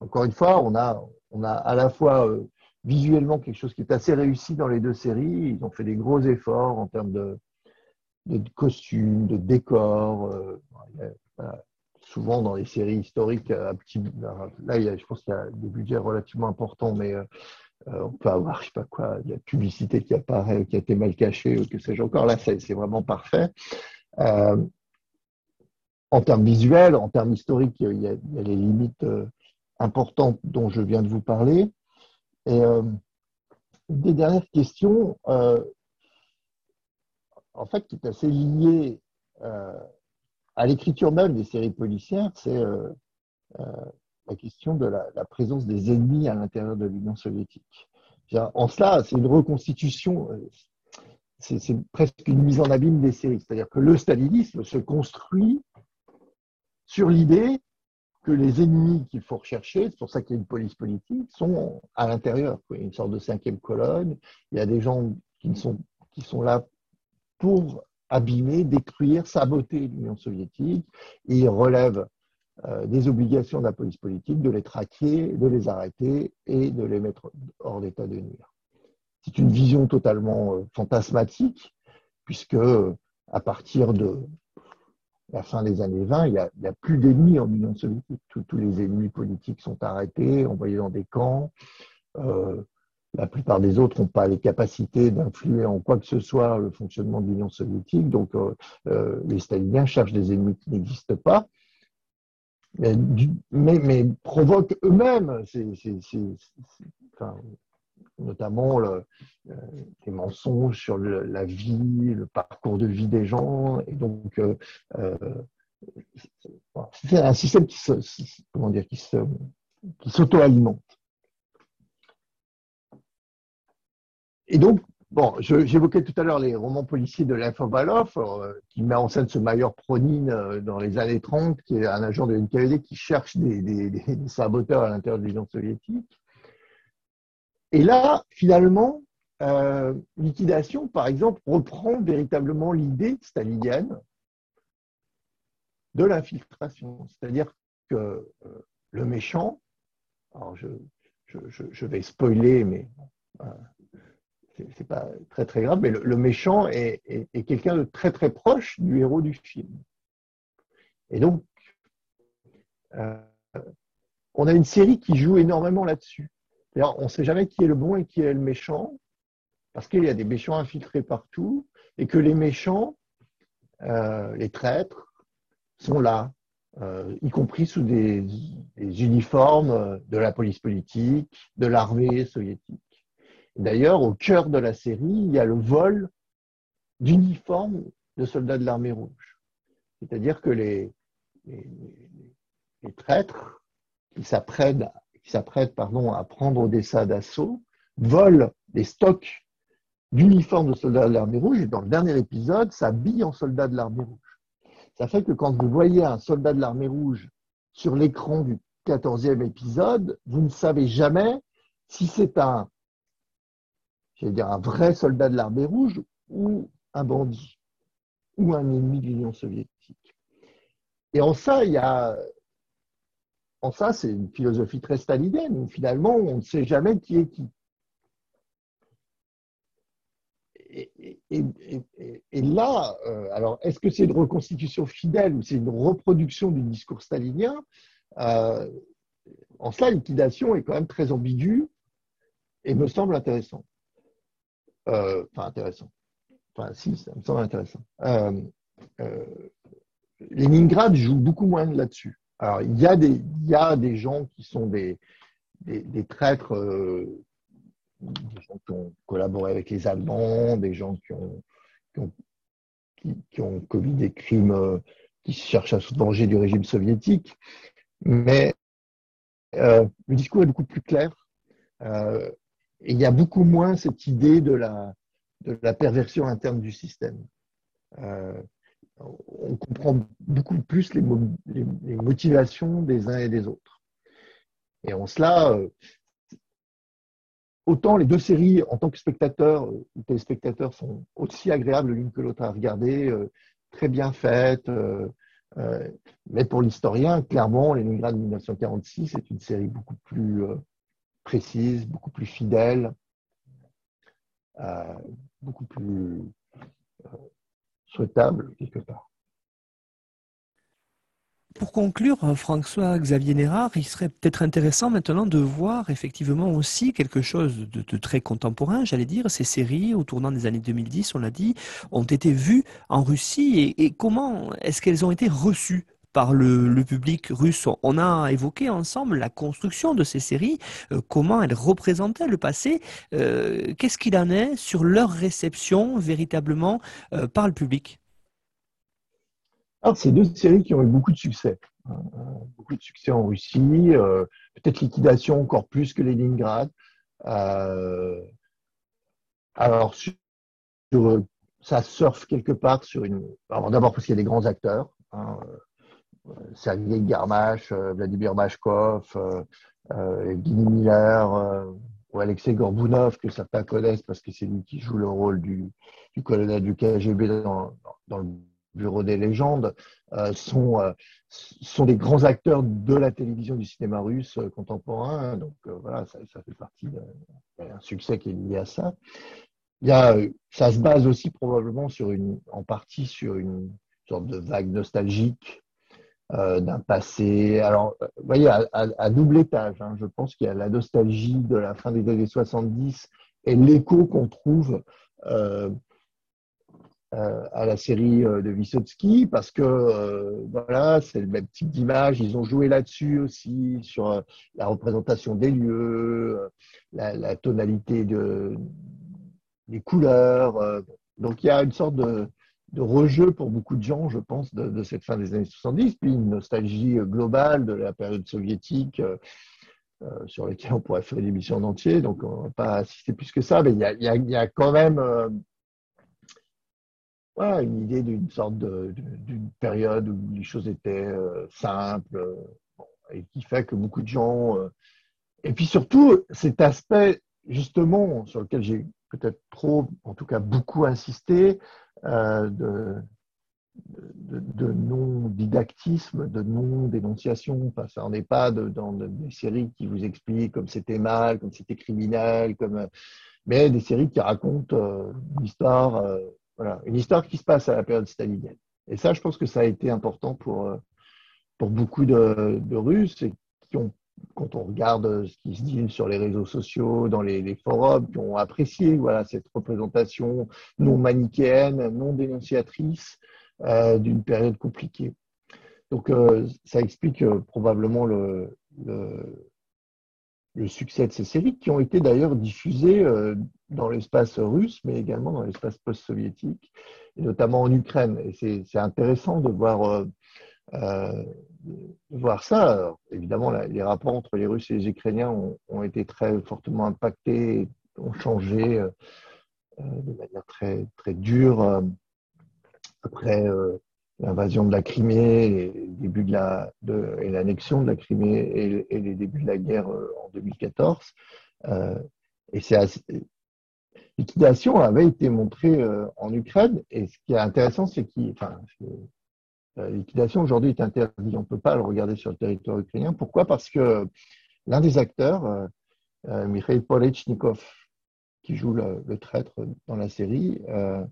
encore une fois, on a, on a à la fois visuellement quelque chose qui est assez réussi dans les deux séries. Ils ont fait des gros efforts en termes de, costumes, de décors. Euh, souvent dans les séries historiques, là, je pense qu'il y a des budgets relativement importants, mais euh, euh, on peut avoir, je sais pas quoi, de la publicité qui apparaît, qui a été mal cachée, ou que sais-je encore. Là, c'est vraiment parfait. en termes visuels, en termes historiques, il y a les limites importantes dont je viens de vous parler. Et euh, des dernières questions, euh, en fait, qui est assez liée euh, à l'écriture même des séries policières, c'est la question de la, présence des ennemis à l'intérieur de l'Union soviétique. En cela, c'est une reconstitution, c'est presque une mise en abîme des séries. C'est-à-dire que le stalinisme se construit sur l'idée que les ennemis qu'il faut rechercher, c'est pour ça qu'il y a une police politique, sont à l'intérieur. Il y a une sorte de cinquième colonne. Il y a des gens qui, sont, là pour abîmer, détruire, saboter l'Union soviétique. Et ils relèvent euh, des obligations de la police politique de les traquer, de les arrêter et de les mettre hors d'état de nuire. C'est une vision totalement euh, fantasmatique, puisque à partir de la fin des années 20, il n'y a, plus d'ennemis en Union soviétique. Tous, les ennemis politiques sont arrêtés, envoyés dans des camps. Euh, la plupart des autres n'ont pas les capacités d'influer en quoi que ce soit le fonctionnement de l'Union soviétique. Donc, euh, euh, les staliniens cherchent des ennemis qui n'existent pas, mais, mais, provoquent eux-mêmes notamment le, euh, les mensonges sur la vie, le parcours de vie des gens. Et donc, euh, euh, c'est un système qui se, comment dire, qui s'auto-alimente. Et donc, j'évoquais tout à l'heure les romans policiers de Lev qui met en scène ce Mayor Pronin dans les années 30, qui est un agent de NKVD qui cherche des, des saboteurs à l'intérieur de l'Union soviétique. Et là, finalement, euh, liquidation, par exemple, reprend véritablement l'idée stalinienne de l'infiltration. C'est-à-dire que euh, le méchant, alors je, vais spoiler, mais euh, c'est pas très très grave, mais le, méchant est, est quelqu'un de très très proche du héros du film. Et donc, on a une série qui joue énormément là-dessus. On ne sait jamais qui est le bon et qui est le méchant, parce qu'il y a des méchants infiltrés partout, et que les méchants, euh, les traîtres, sont là, euh, y compris sous des, uniformes de la police politique, de l'armée soviétique. D'ailleurs, au cœur de la série, il y a le vol d'uniformes de soldats de l'armée rouge. C'est-à-dire que les, les traîtres qui s'apprêtent qui s'apprête pardon, à prendre Odessa d'assaut, vole des stocks d'uniformes de soldats de l'armée rouge, et dans le dernier épisode, s'habille en soldat de l'armée rouge. Ça fait que quand vous voyez un soldat de l'armée rouge sur l'écran du 14e épisode, vous ne savez jamais si c'est un, dire, un vrai soldat de l'armée rouge ou un bandit ou un ennemi de l'Union soviétique. Et en ça, il y a en ça, c'est une philosophie très stalinienne, où finalement, on ne sait jamais qui est qui. Et, là, euh, alors, est-ce que c'est une reconstitution fidèle ou c'est une reproduction du discours stalinien euh, En cela, liquidation est quand même très ambiguë et me semble intéressant. Euh, enfin, intéressant. Enfin, si, ça me semble intéressant. Leningrad joue beaucoup moins là-dessus. Alors, il y, a des, gens qui sont des, traîtres, euh, des gens qui ont collaboré avec les Allemands, des gens qui ont, commis des crimes, euh, qui cherchent à se venger du régime soviétique. Mais euh, le discours est beaucoup plus clair. et il y a beaucoup moins cette idée de la perversion interne du système on comprend beaucoup plus les, motivations des uns et des autres. Et en cela, euh, autant les deux séries, en tant que spectateurs ou téléspectateurs, sont aussi agréables l'une que l'autre à regarder, euh, très bien faites. Euh, mais pour l'historien, clairement, de 1946 est une série beaucoup plus précise, beaucoup plus fidèle, beaucoup plus souhaitable quelque part. Pour conclure, François-Xavier Nérard, il serait peut-être intéressant maintenant de voir effectivement aussi quelque chose de, très contemporain, j'allais dire. Ces séries, au tournant des années 2010, on l'a dit, ont été vues en Russie et comment est-ce qu'elles ont été reçues par le, public russe. On a évoqué ensemble la construction de ces séries, euh, comment elles représentaient le passé. Euh, qu'est-ce qu'il en est sur leur réception véritablement euh, par le public? Alors, c'est deux séries qui ont eu beaucoup de succès. beaucoup de succès en Russie, peut-être liquidation encore plus que Leningrad. alors, ça surfe quelque part sur une. D'abord parce qu'il y a des grands acteurs. Hein, Sergei Garmash, euh, Vladimir Mashkov, euh, euh, Guy Miller ou Alexei Gorbunov, que certains connaissent parce que c'est lui qui joue le rôle du, colonel du KGB dans, le Bureau des légendes, sont, sont des grands acteurs de la télévision du cinéma russe contemporain. Donc voilà, ça, fait partie d'un succès qui est lié à ça. Il y a, ça se base aussi probablement en partie sur une sorte de vague nostalgique euh, d'un passé. Alors, vous voyez, à, double étage, hein, je pense qu'il y a la nostalgie de la fin des années 70 et l'écho qu'on trouve euh, euh, à la série de Vysotsky, parce que voilà, c'est le même type d'image. Ils ont joué là-dessus aussi, sur la représentation des lieux, la, la tonalité de, des couleurs. donc, il y a une sorte de de rejeu pour beaucoup de gens, je pense, de, cette fin des années 70, puis une nostalgie globale de la période soviétique euh, euh, sur laquelle on pourrait faire une émission en entier, donc on ne va pas assister plus que ça, mais il y a, quand même euh, une idée d'une sorte d'une période où les choses étaient simples, et qui fait que beaucoup de gens... et puis surtout, cet aspect, justement, sur lequel j'ai peut-être trop, en tout cas beaucoup insisté, euh, de, non-didactisme, de non-dénonciation. Enfin, ça n'en est pas dans des séries qui vous expliquent comme c'était mal, comme c'était criminel, comme, mais des séries qui racontent euh, une histoire, euh, voilà, une histoire qui se passe à la période stalinienne. Et ça, je pense que ça a été important pour, pour beaucoup de, Russes qui ont quand on regarde ce qui se dit sur les réseaux sociaux, dans les, forums, qui ont apprécié voilà, cette représentation non manichéenne, non dénonciatrice euh, d'une période compliquée. Donc, euh, ça explique euh, probablement le, le, succès de ces séries, qui ont été d'ailleurs diffusées dans l'espace russe, mais également dans l'espace post-soviétique, et notamment en Ukraine. Et c'est intéressant de voir euh, voir ça. évidemment, les rapports entre les Russes et les Ukrainiens ont, été très fortement impactés, ont changé euh, euh, de manière très, très dure après l'invasion de la Crimée et, début de la, et l'annexion de la Crimée et, les débuts de la guerre en 2014. et c'est avait été montrée en Ukraine. Et ce qui est intéressant, c'est qu'il, enfin, liquidation aujourd'hui est interdite. On ne peut pas le regarder sur le territoire ukrainien. Pourquoi? Parce que l'un des acteurs, euh, euh, Mikhail Polechnikov, qui joue le, traître dans la série, euh,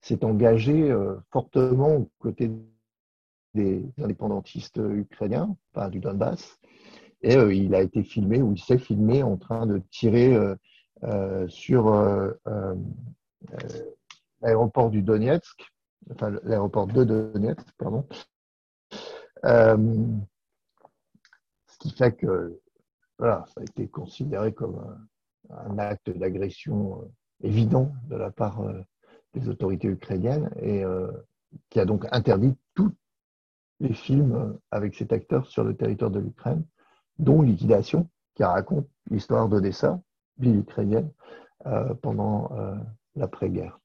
s'est engagé fortement aux côtés des indépendantistes ukrainiens, enfin, du Donbass, et il a été filmé, ou il s'est filmé en train de tirer sur l'aéroport du Donetsk, l'aéroport de Donetsk, pardon. Euh, ce qui fait que ça a été considéré comme un, acte d'agression euh, évident de la part euh, des autorités ukrainiennes et qui a donc interdit tous les films avec cet acteur sur le territoire de l'Ukraine, dont Liquidation, qui raconte l'histoire d'Odessa, ville ukrainienne, pendant l'après-guerre.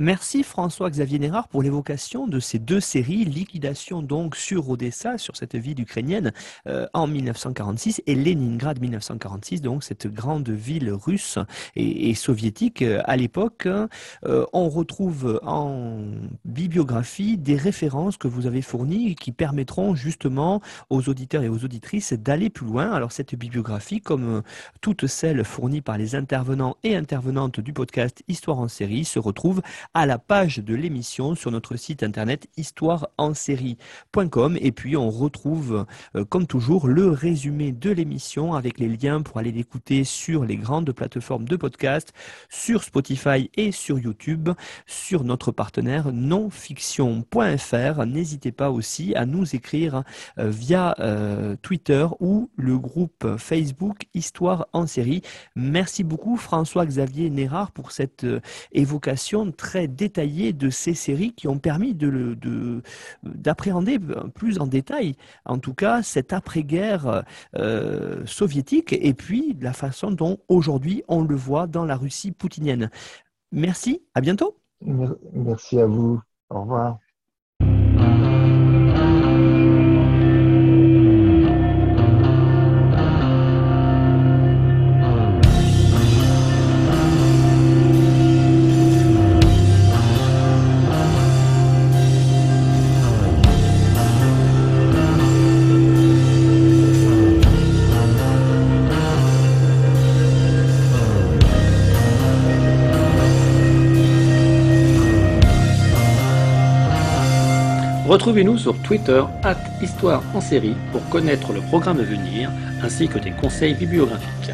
Merci François-Xavier Nérard pour l'évocation de ces deux séries, Liquidation donc sur Odessa, sur cette ville ukrainienne euh, en 1946 et Leningrad 1946, donc cette grande ville russe et, soviétique euh, à l'époque. Euh, on retrouve en bibliographie des références que vous avez fournies qui permettront justement aux auditeurs et aux auditrices d'aller plus loin. Alors cette bibliographie, comme toutes celles fournies par les intervenants et intervenantes du podcast Histoire en série, se retrouve à la page de l'émission sur notre site internet histoireensérie.com et puis on retrouve euh, comme toujours le résumé de l'émission avec les liens pour aller l'écouter sur les grandes plateformes de podcast, sur Spotify et sur YouTube, sur notre partenaire nonfiction.fr. N'hésitez pas aussi à nous écrire euh, via euh, Twitter ou le groupe Facebook Histoire en série. Merci beaucoup François-Xavier Nérard pour cette évocation très détaillé de ces séries qui ont permis d'appréhender de, plus en détail, en tout cas, cette après-guerre euh, soviétique et puis la façon dont aujourd'hui on le voit dans la Russie poutinienne. Merci, à bientôt. Merci à vous. Au revoir. Retrouvez-nous sur Twitter, Histoire en série, pour connaître le programme à venir ainsi que des conseils bibliographiques.